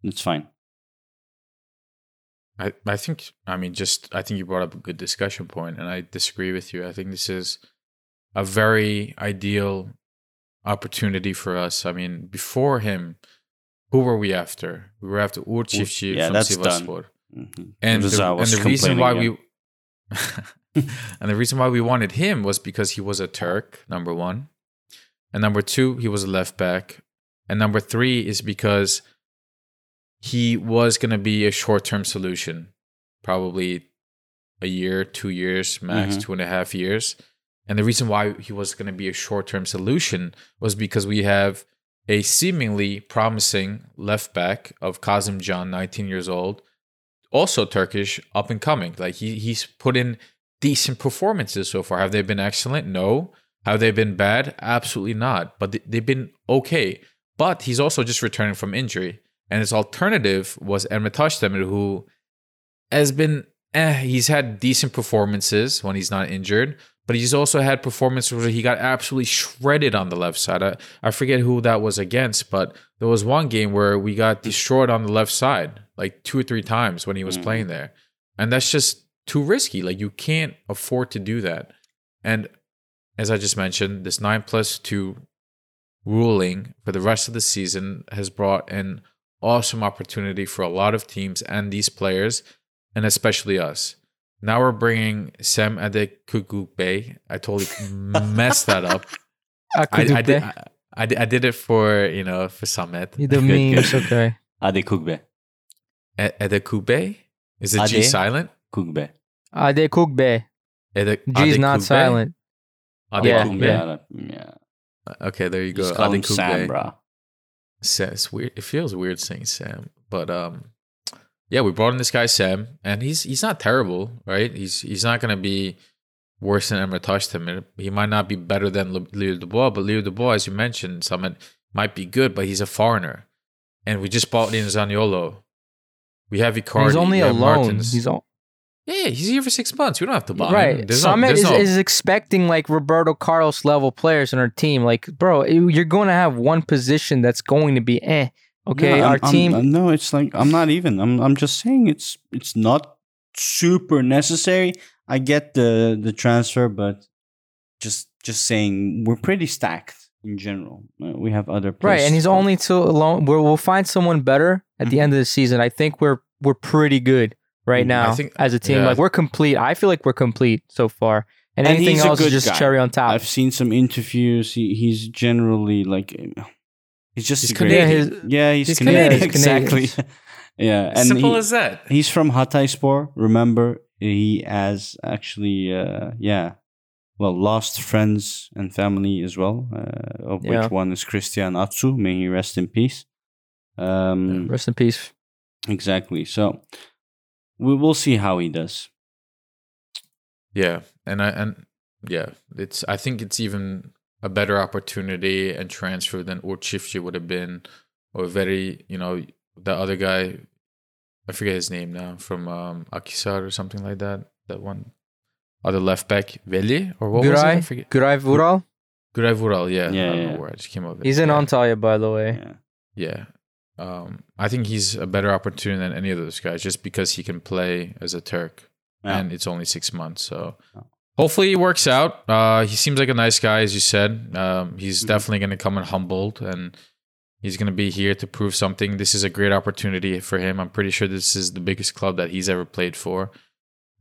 it's fine. I, I think I mean just I think you brought up a good discussion point and I disagree with you. I think this is a very ideal opportunity for us. I mean, before him, who were we after? We were after Uğur Çiftçi yeah, from that's done. Sivasspor. Mhm. And the, and the reason why again. we and the reason why we wanted him was because he was a Turk, number one. And number two, he was a left back. And number three is because he was going to be a short term solution, probably a year, two years, max Mhm. two and a half years. And the reason why he was going to be a short term solution was because we have a seemingly promising left back of Kazım Can, 19 years old, also Turkish, up and coming. Like he he's put in decent performances so far. Have they been excellent? No. Have they been bad? Absolutely not. But they- they've been okay. But he's also just returning from injury. And his alternative was Taşdemir, who has been eh, he's had decent performances when he's not injured, but he's also had performances where he got absolutely shredded on the left side. I, I forget who that was against, but there was one game where we got destroyed on the left side like two or three times when he was Mhm. playing there. And that's just too risky. Like you can't afford to do that. And as I just mentioned, this nine plus two ruling for the rest of the season has brought an awesome opportunity for a lot of teams and these players, and especially us. now we're bringing Sam Adekugbe. I totally messed that up. I, I did. I, I, I did it for you know for Samet. the Good, memes, good. okay. Ade Kugbe. A- Adekugbe is the G Ade? silent? Kugbe. Ade Kugbe. Ade- G is not Adekugbe? silent. Adekugbe. Yeah, Kugbe, yeah. yeah. Okay, there you go. Just call him Adekugbe. Sam, bro. Sa- It's weird. It feels weird saying Sam, but um, yeah, we brought in this guy Sam, and he's he's not terrible, right? He's he's not gonna be worse than Emre Tasdemir. He might not be better than Le- Leo Dubois, but Leo Dubois, as you mentioned, Samet might be good, but he's a foreigner, and we just bought in Zaniolo. We have And Icardi. he's only we have alone. Mertens. He's all, yeah, yeah, he's here for six months. We don't have to buy him. right. There's no- Samet there's is, no- is expecting like Roberto Carlos level players in our team. Like, bro, you're going to have one position that's going to be eh. Okay, No, our I'm- I'm- team. I'm- no, it's like I'm not even. I'm I'm just saying it's it's not super necessary. I get the the transfer, but just just saying we're pretty stacked in general. Uh, we have other Right, and he's only to alone. We're, we'll find someone better at the Mhm. end of the season. I think we're we're pretty good right Mhm. now I think- as a team. yeah. Like we're complete. I feel like we're complete so far, and, And anything he's a else is good just guy. cherry on top. I've seen some interviews. He he's generally like he's just He's a Canadian. Yeah, his- Yeah, he's, he's Canadian. Canadian. Exactly. Yeah, and Simple he- as that. He's from Hatayspor. Remember, he has actually, uh, yeah, well, lost friends and family as well. Uh, of Yeah. which one is Christian Atsu. May he rest in peace. Um, Rest in peace. exactly. So we will see how he does. Yeah, and I and yeah, it's I think it's even a better opportunity and transfer than Uğur Çiftçi would have been, or very you know the other guy, I forget his name now from um, Akhisar or something like that. That one, other left back Veli or what was it? I Guray, forget. Guray Vural. Guray Vural, yeah, Yeah, I don't yeah. know where I just came up. with it. He's in yeah. Antalya, by the way. Yeah. Yeah. Um, I think he's a better opportunity than any of those guys just because he can play as a Turk Yeah. and it's only six months. So hopefully it works out. Uh, he seems like a nice guy, as you said. Um, he's Mhm. definitely going to come in humbled and he's going to be here to prove something. This is a great opportunity for him. I'm pretty sure this is the biggest club that he's ever played for.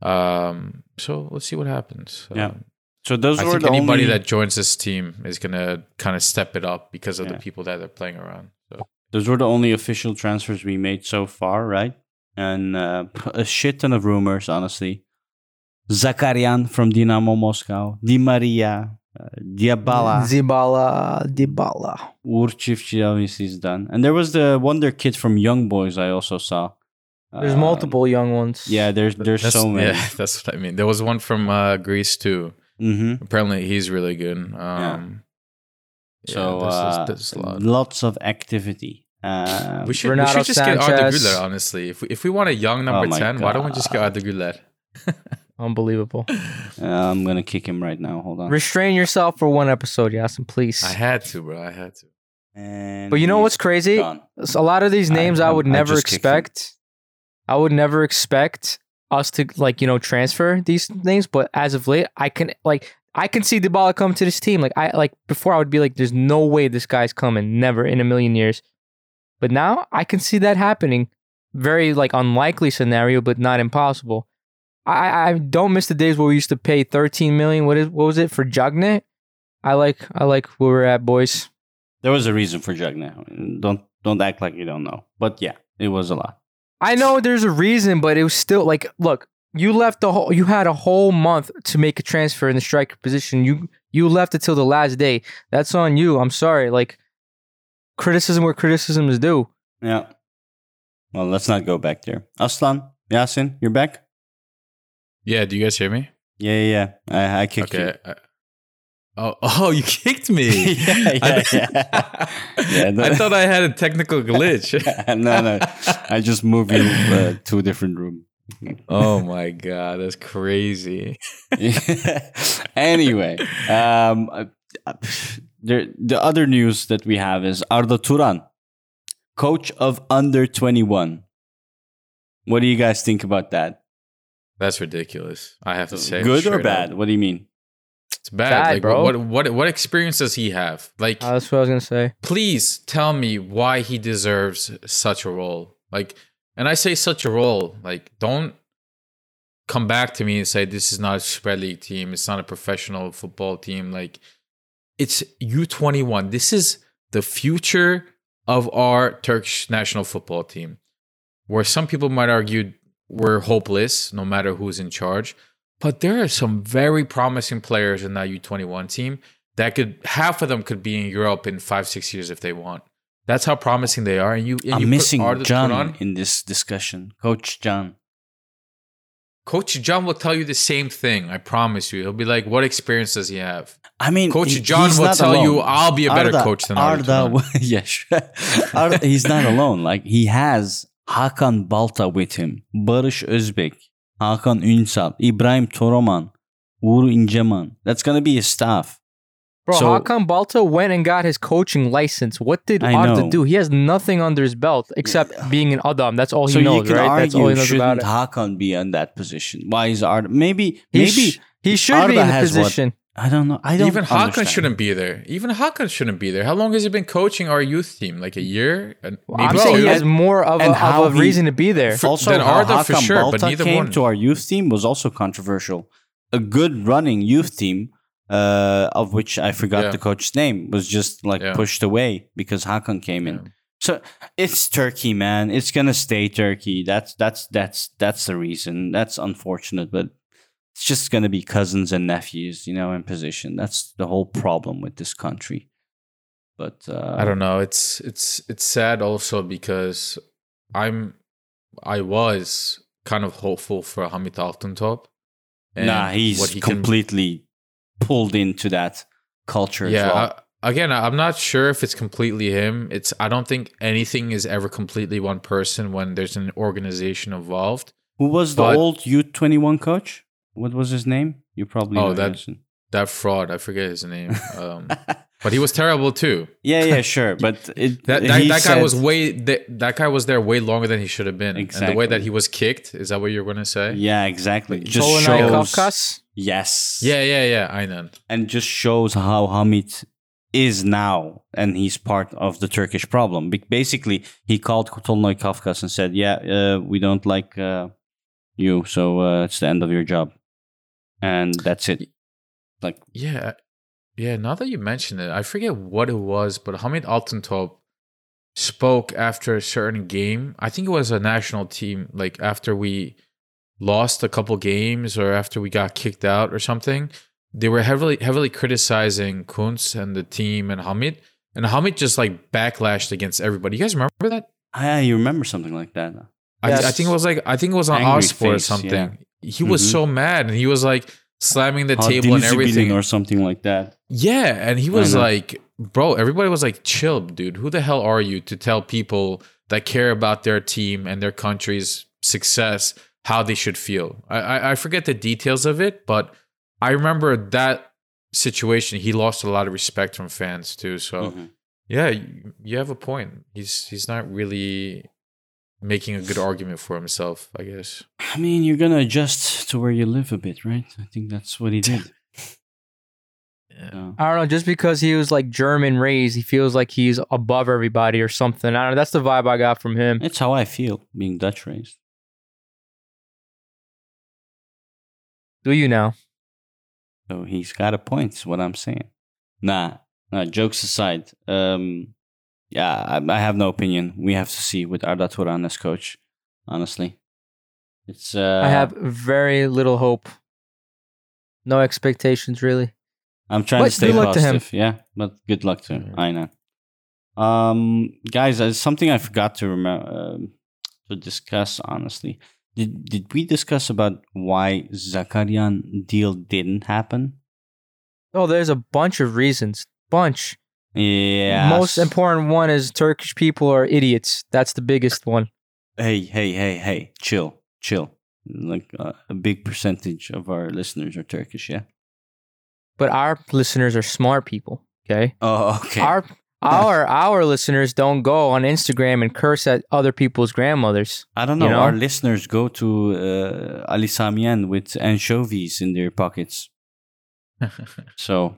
Um, so let's see what happens. Yeah. Um, So those I were think the anybody only, that joins this team is going to kind of step it up because of Yeah. the people that they're playing around. So. Those were the only official transfers we made so far, right? And uh, a shit ton of rumors, honestly. Zakharyan from Dinamo Moscow, Di Maria, uh, Diabala, Zibala, Dybala. Uğur Çiftçi obviously is done. And there was the wonder kid from Young Boys I also saw. There's Um, multiple young ones. Yeah, there's there's That's- so many. Yeah, that's what I mean. There was one from uh, Greece too. hmm Apparently, he's really good. Um, yeah, So there's- there's- uh, there's a lot. lots of activity. Um, we should, Renato we should just get Arda Sanchez. Güler, honestly. If we, if we want a young number Oh my 10, why don't we just get God. Arda Güler? Unbelievable. uh, I'm gonna kick him right now. Hold on. Restrain yourself for one episode, Yasin, please. I had to, bro. I had to. And But you know what's crazy? gone. A lot of these names I, I- would I never just kicked him. expect. I would never expect us to like you know transfer these names, but as of late, I can like I can see Dybala come to this team. Like I like before, I would be like, "There's no way this guy's coming, never in a million years." But now I can see that happening. Very like unlikely scenario, but not impossible. I I don't miss the days where we used to pay 13 million. What is what was it for Jugnet? I like I like where we're at, boys. There was a reason for Jugna. Don't don't act like you don't know. But yeah, it was a lot. I know there's a reason, but it was still like, look, you left the whole, you had a whole month to make a transfer in the striker position. You you left it till the last day. That's on you. I'm sorry. Like criticism where criticism is due. Yeah. Well, let's not go back there. Aslan, Yasin, you're back. Yeah, do you guys hear me? Yeah, yeah. yeah. I, I kicked you. I- oh, oh, you kicked me. Yeah, yeah, I, yeah. Yeah, no- I thought I had a technical glitch. no, no. I just moved you uh, to a different room. Oh my god, that's crazy. anyway, um, uh, there, the other news that we have is Arda Turan, coach of under 21. What do you guys think about that? That's ridiculous. I have to say, Good or bad? up. What do you mean? It's bad, Bad, like, bro. What, what what experience does he have? Like, Uh, that's what I was gonna say. please tell me why he deserves such a role. Like, and I say such a role. Like, don't come back to me and say this is not a Super League team, it's not a professional football team. Like it's U21. This is the future of our Turkish national football team. Where some people might argue we're hopeless no matter who's in charge. But there are some very promising players in that U21 team that could half of them could be in Europe in five, six years if they want. That's how promising they are. And you, and I'm you missing John in this discussion. Coach John. Coach John will tell you the same thing. I promise you. He'll be like, "What experience does he have?" I mean, Coach he- John will tell you, "I'll be a better Arda- coach than Arda." Arda. Turan." yeah, sure. Arda, he's not alone. Like he has Hakan Balta with him, Barış Özbek, Hakan Ünsal, Ibrahim Toroman, Uğur İnceman. That's gonna be his staff. Bro, So- Hakan Balta went and got his coaching license. What did I Arda know. do? He has nothing under his belt except being an Adam. That's all he so knows, you can right? That's all he argue knows shouldn't it. Hakan be in that position? Why is Arda? Maybe, He maybe sh- he should Arda be in the has what- position. I don't know. I don't Even Hakan understand. shouldn't be there. Even Hakan shouldn't be there. How long has he been coaching our youth team? Like a year? And I'm saying he has more of a, and of how a he- reason to be there. For- also, then how Arda for Hakan sure, but Balta neither came one. to our youth team was also controversial. A good running youth team, uh, of which I forgot Yeah. the coach's name, was just like Yeah. pushed away because Hakan came in. Yeah. So it's Turkey, man. It's gonna stay Turkey. That's that's that's that's the reason. That's unfortunate, but it's just gonna be cousins and nephews, you know, in position. That's the whole problem with this country. But uh, I don't know. It's it's it's sad also because I'm I was kind of hopeful for Hamit Altıntop. and Nah, he's what he completely pulled into that culture as yeah. well. I- again, I'm not sure if it's completely him. It's I don't think anything is ever completely one person when there's an organization involved. Who was the old U twenty one coach? What was his name? You probably Oh, know that- That fraud, I forget his name. Um, but he was terrible too. yeah, yeah, sure, but it, That that, he that guy said- was way that, that guy was there way longer than he should have been. And the way that he was kicked, is that what you're gonna say? Yeah, exactly. Just Tolunay shows Kafkas? yes, Yeah, yeah, yeah. I know. and just shows how Hamit is now, and he's part of the Turkish problem. Be- Basically, he called Tolunay Kafkas and said, "Yeah, uh, we don't like uh, you, so uh, it's the end of your job," and that's it. Like, Yeah, yeah. Now that you mention it, I forget what it was, but Hamit Altıntop spoke after a certain game. I think it was a national team, like after we lost a couple games or after we got kicked out or something. They were heavily heavily criticizing Kuntz and the team and Hamit, and Hamit just like backlashed against everybody. You guys remember that? I, I remember something like that. I, Yes. I think it was like I think it was on Angry Osport or something. He was Mhm. so mad and he was like slamming the How table and everything. or something like that. Yeah, and he was like, bro, everybody was like, chill, dude. Who the hell are you to tell people that care about their team and their country's success how they should feel? I I, I forget the details of it, but I remember that situation. He lost a lot of respect from fans too. So Mhm. yeah, you, you have a point. He's he's not really making a good argument for himself, I guess. I mean, you're gonna adjust to where you live a bit, right? I think that's what he did. Yeah. So, I don't know, just because he was like German raised, he feels like he's above everybody or something. I don't know. That's the vibe I got from him. it's how I feel being Dutch raised. Do you now? So he's got a point. Is what I'm saying. Nah, nah. Jokes aside, um, yeah, I, I have no opinion. We have to see with Arda Turan as coach. Honestly, it's. Uh, I have very little hope. No expectations, really. I'm trying But to stay luck to him. positive. Yeah, but good luck to him. I know. Um, guys, uh, something I forgot to remember um to discuss. Honestly, did did we discuss about why Zakharyan deal didn't happen? Oh, there's a bunch of reasons. Bunch. Yeah. Most important one is Turkish people are idiots. That's the biggest one. Hey, hey, hey, hey! Chill, chill. Like uh, a big percentage of our listeners are Turkish. Yeah. But our listeners are smart people. Okay. Oh, okay. Our our our listeners don't go on Instagram and curse at other people's grandmothers. I don't know. you know? Our listeners go to uh, Ali Sami Yen with anchovies in their pockets. So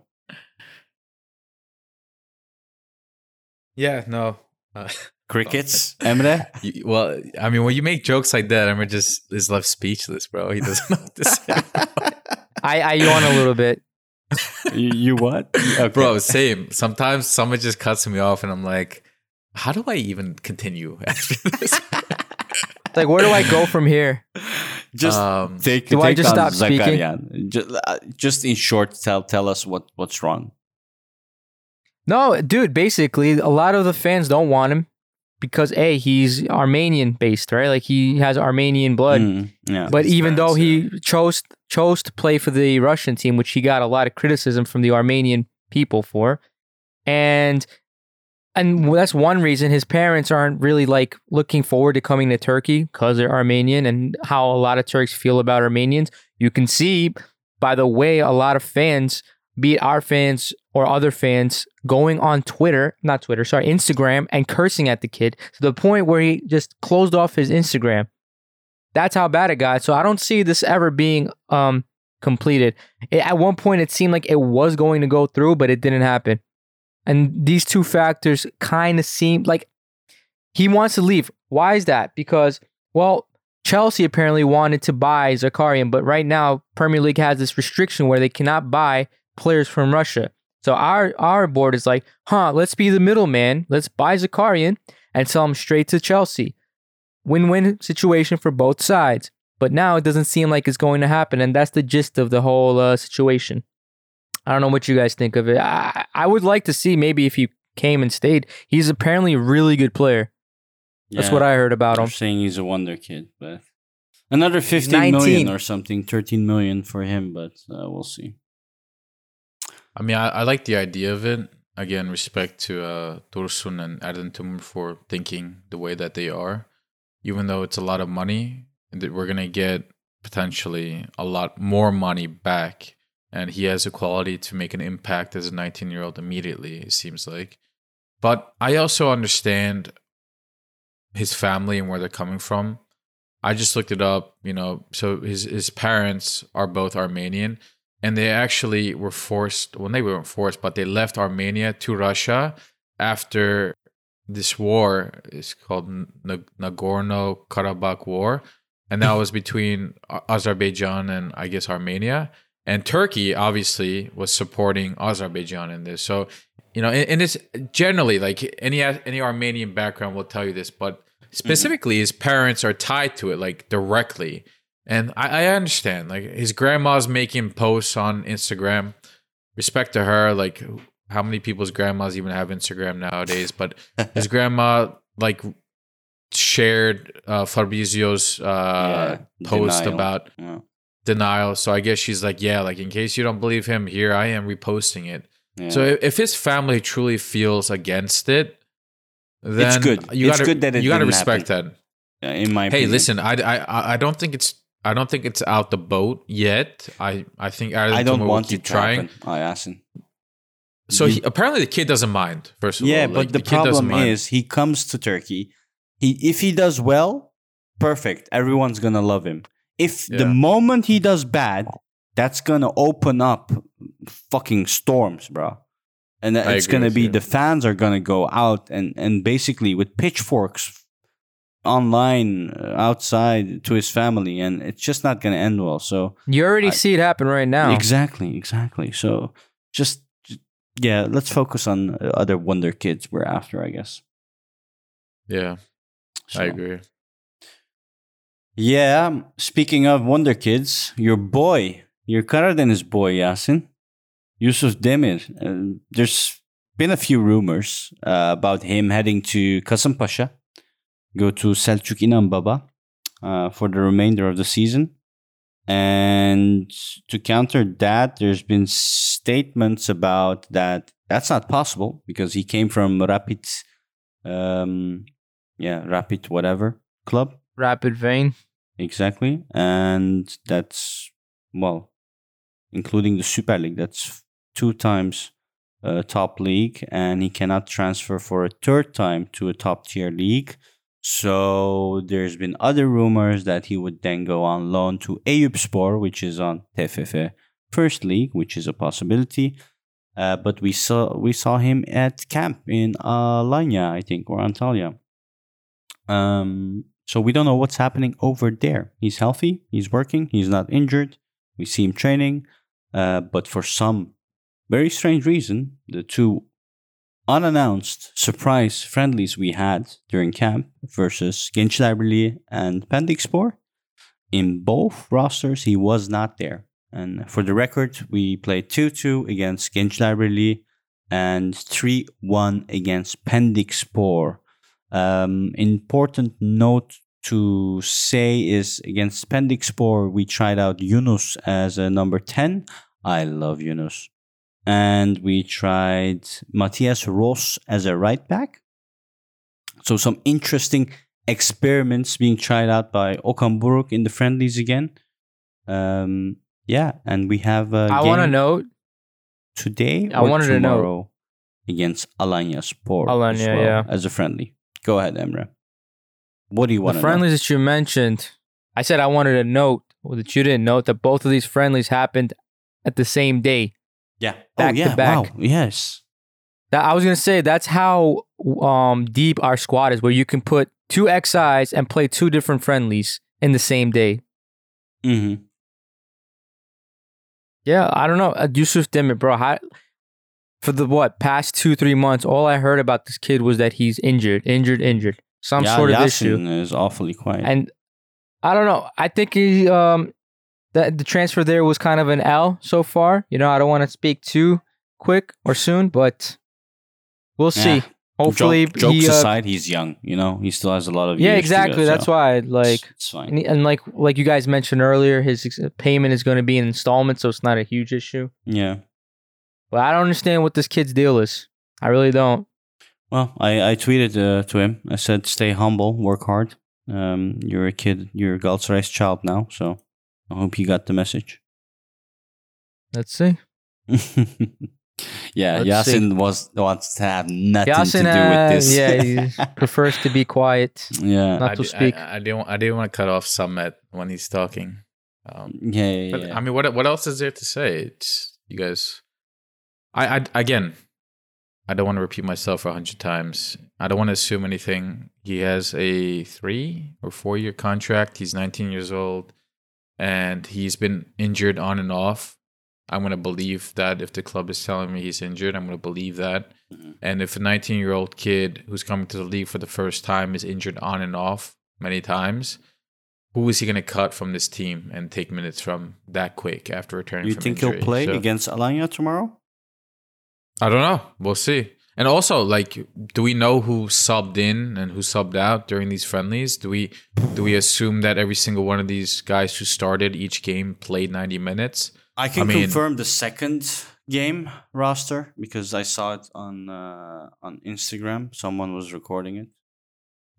Yeah, no. Uh, Crickets, Emre. You- well, I mean, when you make jokes like that, I'm just is left speechless, bro. He doesn't know what to say. I, I yawn a little bit. you, you what? Okay. bro, same. Sometimes someone just cuts me off, and I'm like, how do I even continue after this? Like, where do I go from here? just um, take, Do I just on stop speaking? Zakharyan. Just, uh, just in short, tell tell us what what's wrong. No, dude, basically, a lot of the fans don't want him because, A, he's Armenian based, right? Like, he has Armenian blood. Mm, yeah. But even though he chose chose to play for the Russian team, which he got a lot of criticism from the Armenian people for, and and that's one reason his parents aren't really like looking forward to coming to Turkey because they're Armenian and how a lot of Turks feel about Armenians. You can see by the way a lot of fans, be it our fans or other fans, going on Twitter, not Twitter, sorry, Instagram, and cursing at the kid to the point where he just closed off his Instagram. That's how bad it got. So I don't see this ever being um completed. It, at one point, it seemed like it was going to go through, but it didn't happen. And these two factors kind of seem like he wants to leave. Why is that? Because well, Chelsea apparently wanted to buy Zakharyan, but right now Premier League has this restriction where they cannot buy players from Russia. So our our board is like, huh, let's be the middleman. Let's buy Zakharyan and sell him straight to Chelsea. Win-win situation for both sides. But now it doesn't seem like it's going to happen, and that's the gist of the whole uh, situation. I don't know what you guys think of it. I, I would like to see maybe if he came and stayed. He's apparently a really good player. That's Yeah. what I heard about him. saying he's a wonder kid, but another fifteen million or something, 13 million for him, but uh, we'll see. I mean, I, I like the idea of it. Again, respect to uh, Dursun and Erden for thinking the way that they are. Even though it's a lot of money, that we're gonna get potentially a lot more money back, and he has the quality to make an impact as a 19 year old immediately. It seems like, but I also understand his family and where they're coming from. I just looked it up. You know, so his his parents are both Armenian and they actually were forced well they weren't forced but they left armenia to russia after this war. Is called nagorno-karabakh war. And that was between azerbaijan and i guess armenia. And turkey obviously was supporting azerbaijan in this. So you know and, and it's generally like any any armenian background will tell you this but mm-hmm. specifically his parents are tied to it like directly and I, I understand, like his grandma's making posts on Instagram. Respect to her, like how many people's grandmas even have Instagram nowadays? But his grandma like shared uh, Fabrizio's uh, Yeah, post denial. about Yeah. denial. So I guess she's like, yeah, like in case you don't believe him, here I am reposting it. Yeah. So if, his family truly feels against it, then It's good. You It's gotta, good that you gotta didn't respect that. Uh, in my Hey, opinion. listen, I, I I don't think it's I don't think it's out the boat yet. I I think I don't want keep it trying. happen. I Asin. So he, apparently the kid doesn't mind. First of Yeah, all, but Like, the, doesn't problem is he comes to Turkey. He if he does well, perfect. Everyone's gonna love him. If the moment he does bad, that's gonna open up fucking storms, bro. And I it's gonna be you. the fans are gonna go out and and basically with pitchforks online uh, outside to his family, and it's just not gonna end well. So You already I- see it happen right now. Exactly, exactly. So just, just- yeah, let's focus on uh, other wonder kids we're after, I guess. Yeah, So, I agree. Yeah, speaking of wonder kids, your boy, your Karadeniz's boy, Yasin, Yusuf Demir. Uh, there's been a few rumors uh, about him heading to Kasımpaşa, go to Selçuk İnanbaba uh, for the remainder of the season. And to counter that, there's been statements about that that's not possible because he came from Rapid, um, yeah, Rapid whatever club. Rapid Wien. Exactly. And that's, well, including the Super League, that's two times uh, top league. And he cannot transfer for a third time to a top tier league. So there's been other rumors that he would then go on loan to Eyüpspor, which is on TFF First League, which is a possibility. Uh, but we saw we saw him at camp in Alanya, I think, or Antalya. Um, so we don't know what's happening over there. He's healthy. He's working. He's not injured. We see him training. Uh, but for some very strange reason, the two unannounced surprise friendlies we had during camp versus Gençler Birliği and Pendikspor, in both rosters, he was not there. And for the record, we played 2 2 against Gençler Birliği and 3 1 against Pendikspor. Um, important note to say is against Pendikspor, we tried out Yunus as a number 10. I love Yunus. And we tried Mathias Ross as a right back. So, some interesting experiments being tried out by Okan Buruk in the friendlies again. Um, yeah, and we have. A I want to note today. I wanted to know- against Alanyaspor. as Alanya, well, yeah. as a friendly. Go ahead, Emre. What do you want the friendlies that you mentioned. I said I wanted to note well, that you didn't note that both of these friendlies happened at the same day. Yeah. Back oh, to back. Wow. Yes. That I was gonna say that's how um, deep our squad is, where you can put two XIs and play two different friendlies in the same day. Mm-hmm. Yeah, I don't know. Uh, Yusuf Demir, bro. How, for the what past two three months, all I heard about this kid was that he's injured, injured, injured, some yeah, sort of Yasin issue. is awfully quiet. And I don't know. I think he um that the transfer there was kind of an L so far. You know, I don't want to speak too quick or soon, but we'll see. Yeah. Hopefully, Joke- jokes he, uh, aside, he's young. You know, he still has a lot of yeah, years to exactly. go, That's so why, like, it's fine. and, he- and like like you guys mentioned earlier, his ex- payment is going to be in installments, so it's not a huge issue. Yeah. But I don't understand what this kid's deal is. I really don't. Well, I, I tweeted uh, to him. I said, "Stay humble, work hard. Um, you're a kid. You're a Galatasaray's child now. So I hope you got the message." Let's see. yeah, Let's see. Yasin was wants to have nothing to do uh, with this. yeah, he prefers to be quiet. yeah, Not I, to di- speak. I, I didn't. I didn't want to cut off Samet when he's talking. Um, yeah, yeah. but yeah. I mean, what what else is there to say? It's you guys. I, I again, I don't want to repeat myself a hundred times. I don't want to assume anything. He has a three or four year contract. He's 19 years old, and he's been injured on and off. I'm gonna believe that if the club is telling me he's injured, I'm gonna believe that. Mhm. And if a 19 year old kid who's coming to the league for the first time is injured on and off many times, who is he going to cut from this team and take minutes from that quick after returning you think injury? he'll play So- against Alanya tomorrow? I don't know. We'll see. And also, like, do we know who subbed in and who subbed out during these friendlies? Do we do we assume that every single one of these guys who started each game played 90 minutes? I can I mean- confirm the second game roster because I saw it on uh, on Instagram. Someone was recording it.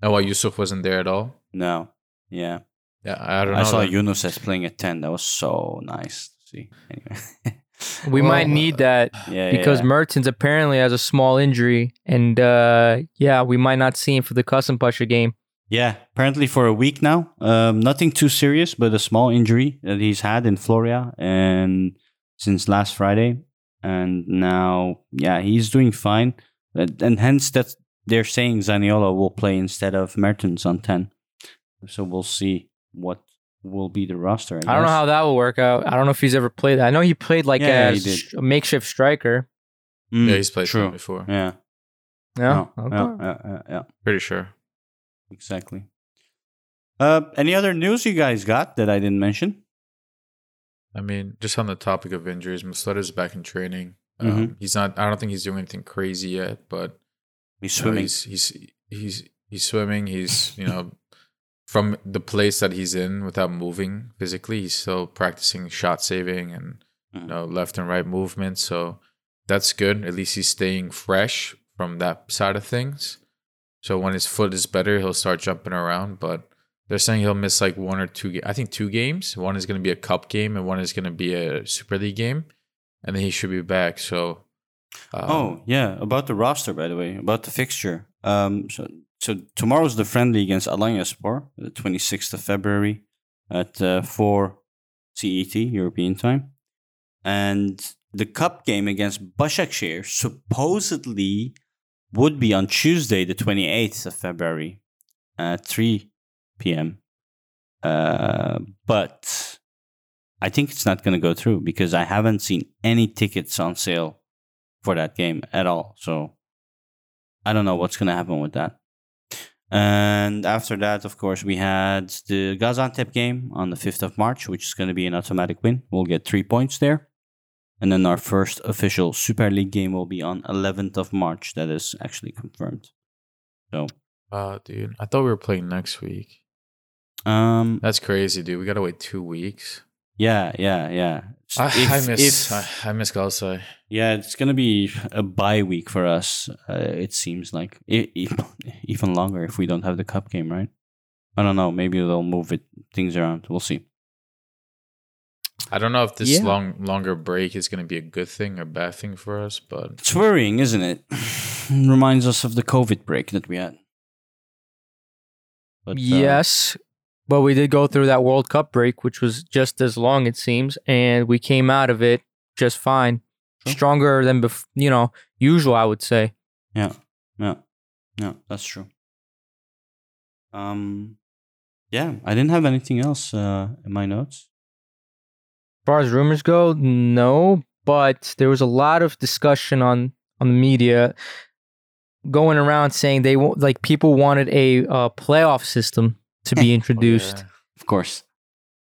Oh, well, Yusuf wasn't there at all. No, yeah, Yeah, I don't know. I saw then. Yunus as playing at ten. That was so nice to see. Anyway, We Well, might need that yeah, because yeah. Mertens apparently has a small injury, and uh, yeah, we might not see him for the Kasımpaşa game. Yeah, apparently for a week now. Um, nothing too serious, but a small injury that he's had in Florya and since last Friday, and now yeah, he's doing fine, and, and hence that they're saying Zaniolo will play instead of Mertens on ten. So we'll see what will be the roster. I, I don't know how that will work out. I don't know if he's ever played. I know he played like Yeah, a, he did. sh- a makeshift striker. Mm, yeah, he's played true. before. Yeah, Yeah. yeah, Okay. yeah, yeah, yeah, yeah, Pretty sure. exactly. Uh, any other news you guys got that I didn't mention? I mean, just on the topic of injuries, Muslera's back in training. Um, Mhm. he's not. I don't think he's doing anything crazy yet, but He's you know, swimming. he's he's he's he's swimming. He's you know from the place that he's in without moving physically. He's still practicing shot saving and you Mhm. know left and right movement. So that's good. At least he's staying fresh from that side of things. So when his foot is better, he'll start jumping around. But they're saying he'll miss like one or two. Ga- I think two games. One is going to be a cup game, and one is going to be a Super League game, and then he should be back. So. Um, oh yeah, about the roster, by the way, about the fixture. Um, so so tomorrow's the friendly against Alanyaspor, the twenty sixth of February at uh, four CET European time, and the cup game against Başakşehir supposedly would be on Tuesday, the twenty eighth of February. at 3 p.m. Uh, but I think it's not going to go through because I haven't seen any tickets on sale for that game at all. So I don't know what's going to happen with that. And after that, of course, we had the Gaziantep game on the 5th of March, which is going to be an automatic win. We'll get three points there. And then our first official Super League game will be on 11th of March. That is actually confirmed. So, Wow, dude. I thought we were playing next week. um, That's crazy, dude. We gotta wait two weeks. Yeah, yeah, yeah. I, If- I miss if- I, I miss Galatasaray. Yeah, it's gonna be a bye week for us. Uh, it seems like e- e- even longer if we don't have the cup game, right? I don't know. Maybe they'll move it things around. We'll see. I don't know if this Yeah. long longer break is gonna be a good thing or bad thing for us, but It's worrying, isn't it? Reminds us of the COVID break that we had. But, uh, yes, but we did go through that World Cup break, which was just as long, it seems, and we came out of it just fine, Sure. stronger than bef- you know usual. I would say. Yeah, yeah, yeah. That's true. Um, yeah, I didn't have anything else uh, in my notes. As far as rumors go, no, but there was a lot of discussion on on the media going around saying they like people wanted a uh, playoff system to be oh, introduced. Oh, yeah. Of course,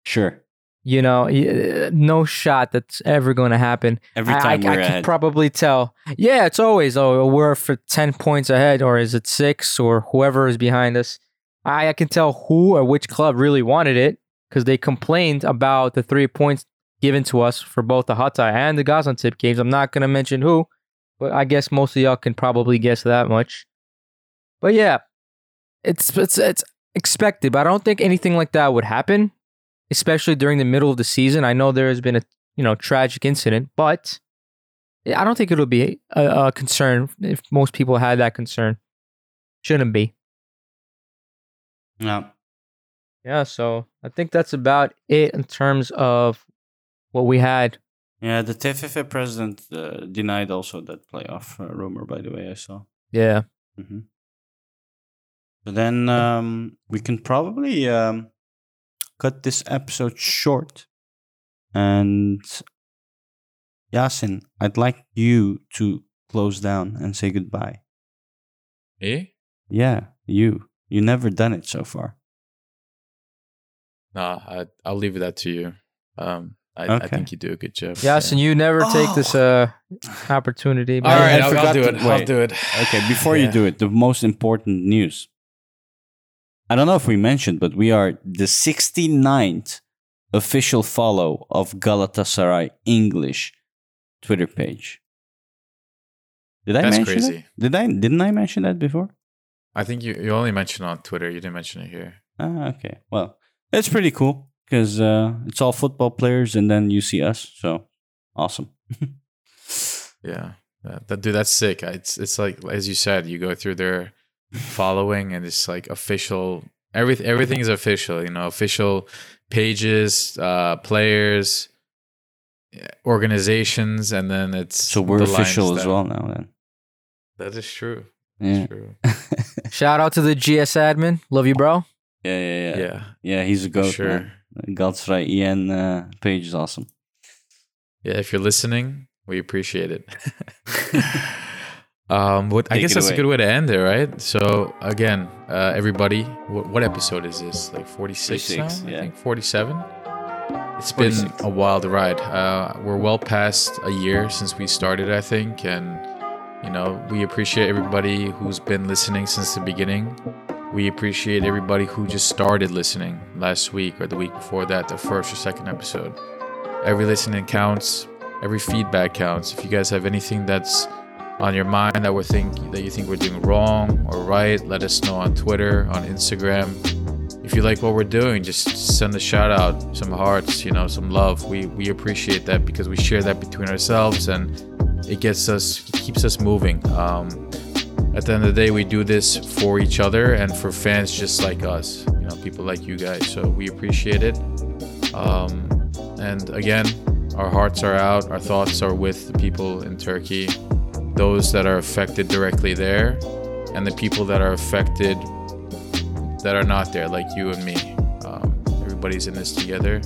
sure. You know, uh, no shot that's ever going to happen. Every I- time I, we're I ahead. can probably tell. Yeah, it's always oh, oh we're for ten points ahead, or is it six, or whoever is behind us. I, I can tell who or which club really wanted it because they complained about the three points given to us for both the Hatay and the Gaziantep games. I'm not gonna mention who, but I guess most of y'all can probably guess that much. But yeah, it's it's it's expected, but I don't think anything like that would happen, especially during the middle of the season. I know there has been a you know tragic incident, but I don't think it'll be a, a concern if most people had that concern. Shouldn't be. No. Yeah, so I think that's about it in terms of what we had. Yeah, the TFF president uh, denied also that playoff uh, rumor. By the way, I saw. Yeah. hmm So then um, we can probably um, cut this episode short. And Yasin, I'd like you to close down and say goodbye. Me? Yeah, you. You never done it so far. Nah, I I'll leave that to you. Um I, I think you do a good job. Yes, and you never take this uh opportunity. All right, I I'll, I'll do to- it. I'll do it. Okay, before you do it, the most important news. I don't know if we mentioned, but we are the 69th official follow of Galatasaray English Twitter page. Did I That's mention crazy. it? Did I didn't I mention that before? I think you, you only mentioned on Twitter. You didn't mention it here. Ah, okay. Well, it's pretty cool because uh, it's all football players, and then you see us. So awesome. Yeah. That, that dude, that's sick. It's it's like as you said, you go through their following and it's like official everything everything is official, you know, official pages, uh players, organizations, and then it's So we're the Lions official as Den. well now. Then. That is true. Yeah. That's true. Shout out to the GS admin. Love you, bro. yeah, yeah, yeah, Yeah. yeah. He's a for goat, sure. man. Galatasaray EN uh, page is awesome. Yeah, if you're listening, we appreciate it. um, what I guess that's away. a good way to end it, right? So again, uh, everybody, what, what episode is this? Like 46, 46, now, yeah. I think 47. It's been a wild ride. Uh, we're well past a year since we started, I think, and you know we appreciate everybody who's been listening since the beginning. We appreciate everybody who just started listening last week or the week before that, the first or second episode. Every listening counts. Every feedback counts. If you guys have anything that's on your mind that we're think that you think we're doing wrong or right, let us know on Twitter, on Instagram. If you like what we're doing, just send a shout out, some hearts, you know, some love. We we appreciate that because we share that between ourselves and it gets us keeps us moving. Um, at the end of the day, we do this for each other and for fans just like us, you know, people like you guys. So we appreciate it. Um, and again, our hearts are out, our thoughts are with the people in Turkey, those that are affected directly there, and the people that are affected that are not there, like you and me. Um, everybody's in this together.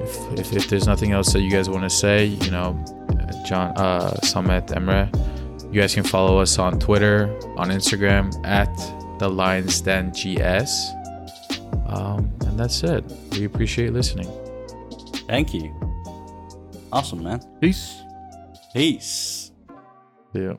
If, if, if there's nothing else that you guys want to say, you know, John, uh, Samet, Emre, you guys can follow us on Twitter, on Instagram at the Lions Den GS. Um, and that's it. We appreciate listening. Thank you. Awesome, man. Peace. Peace. Yeah.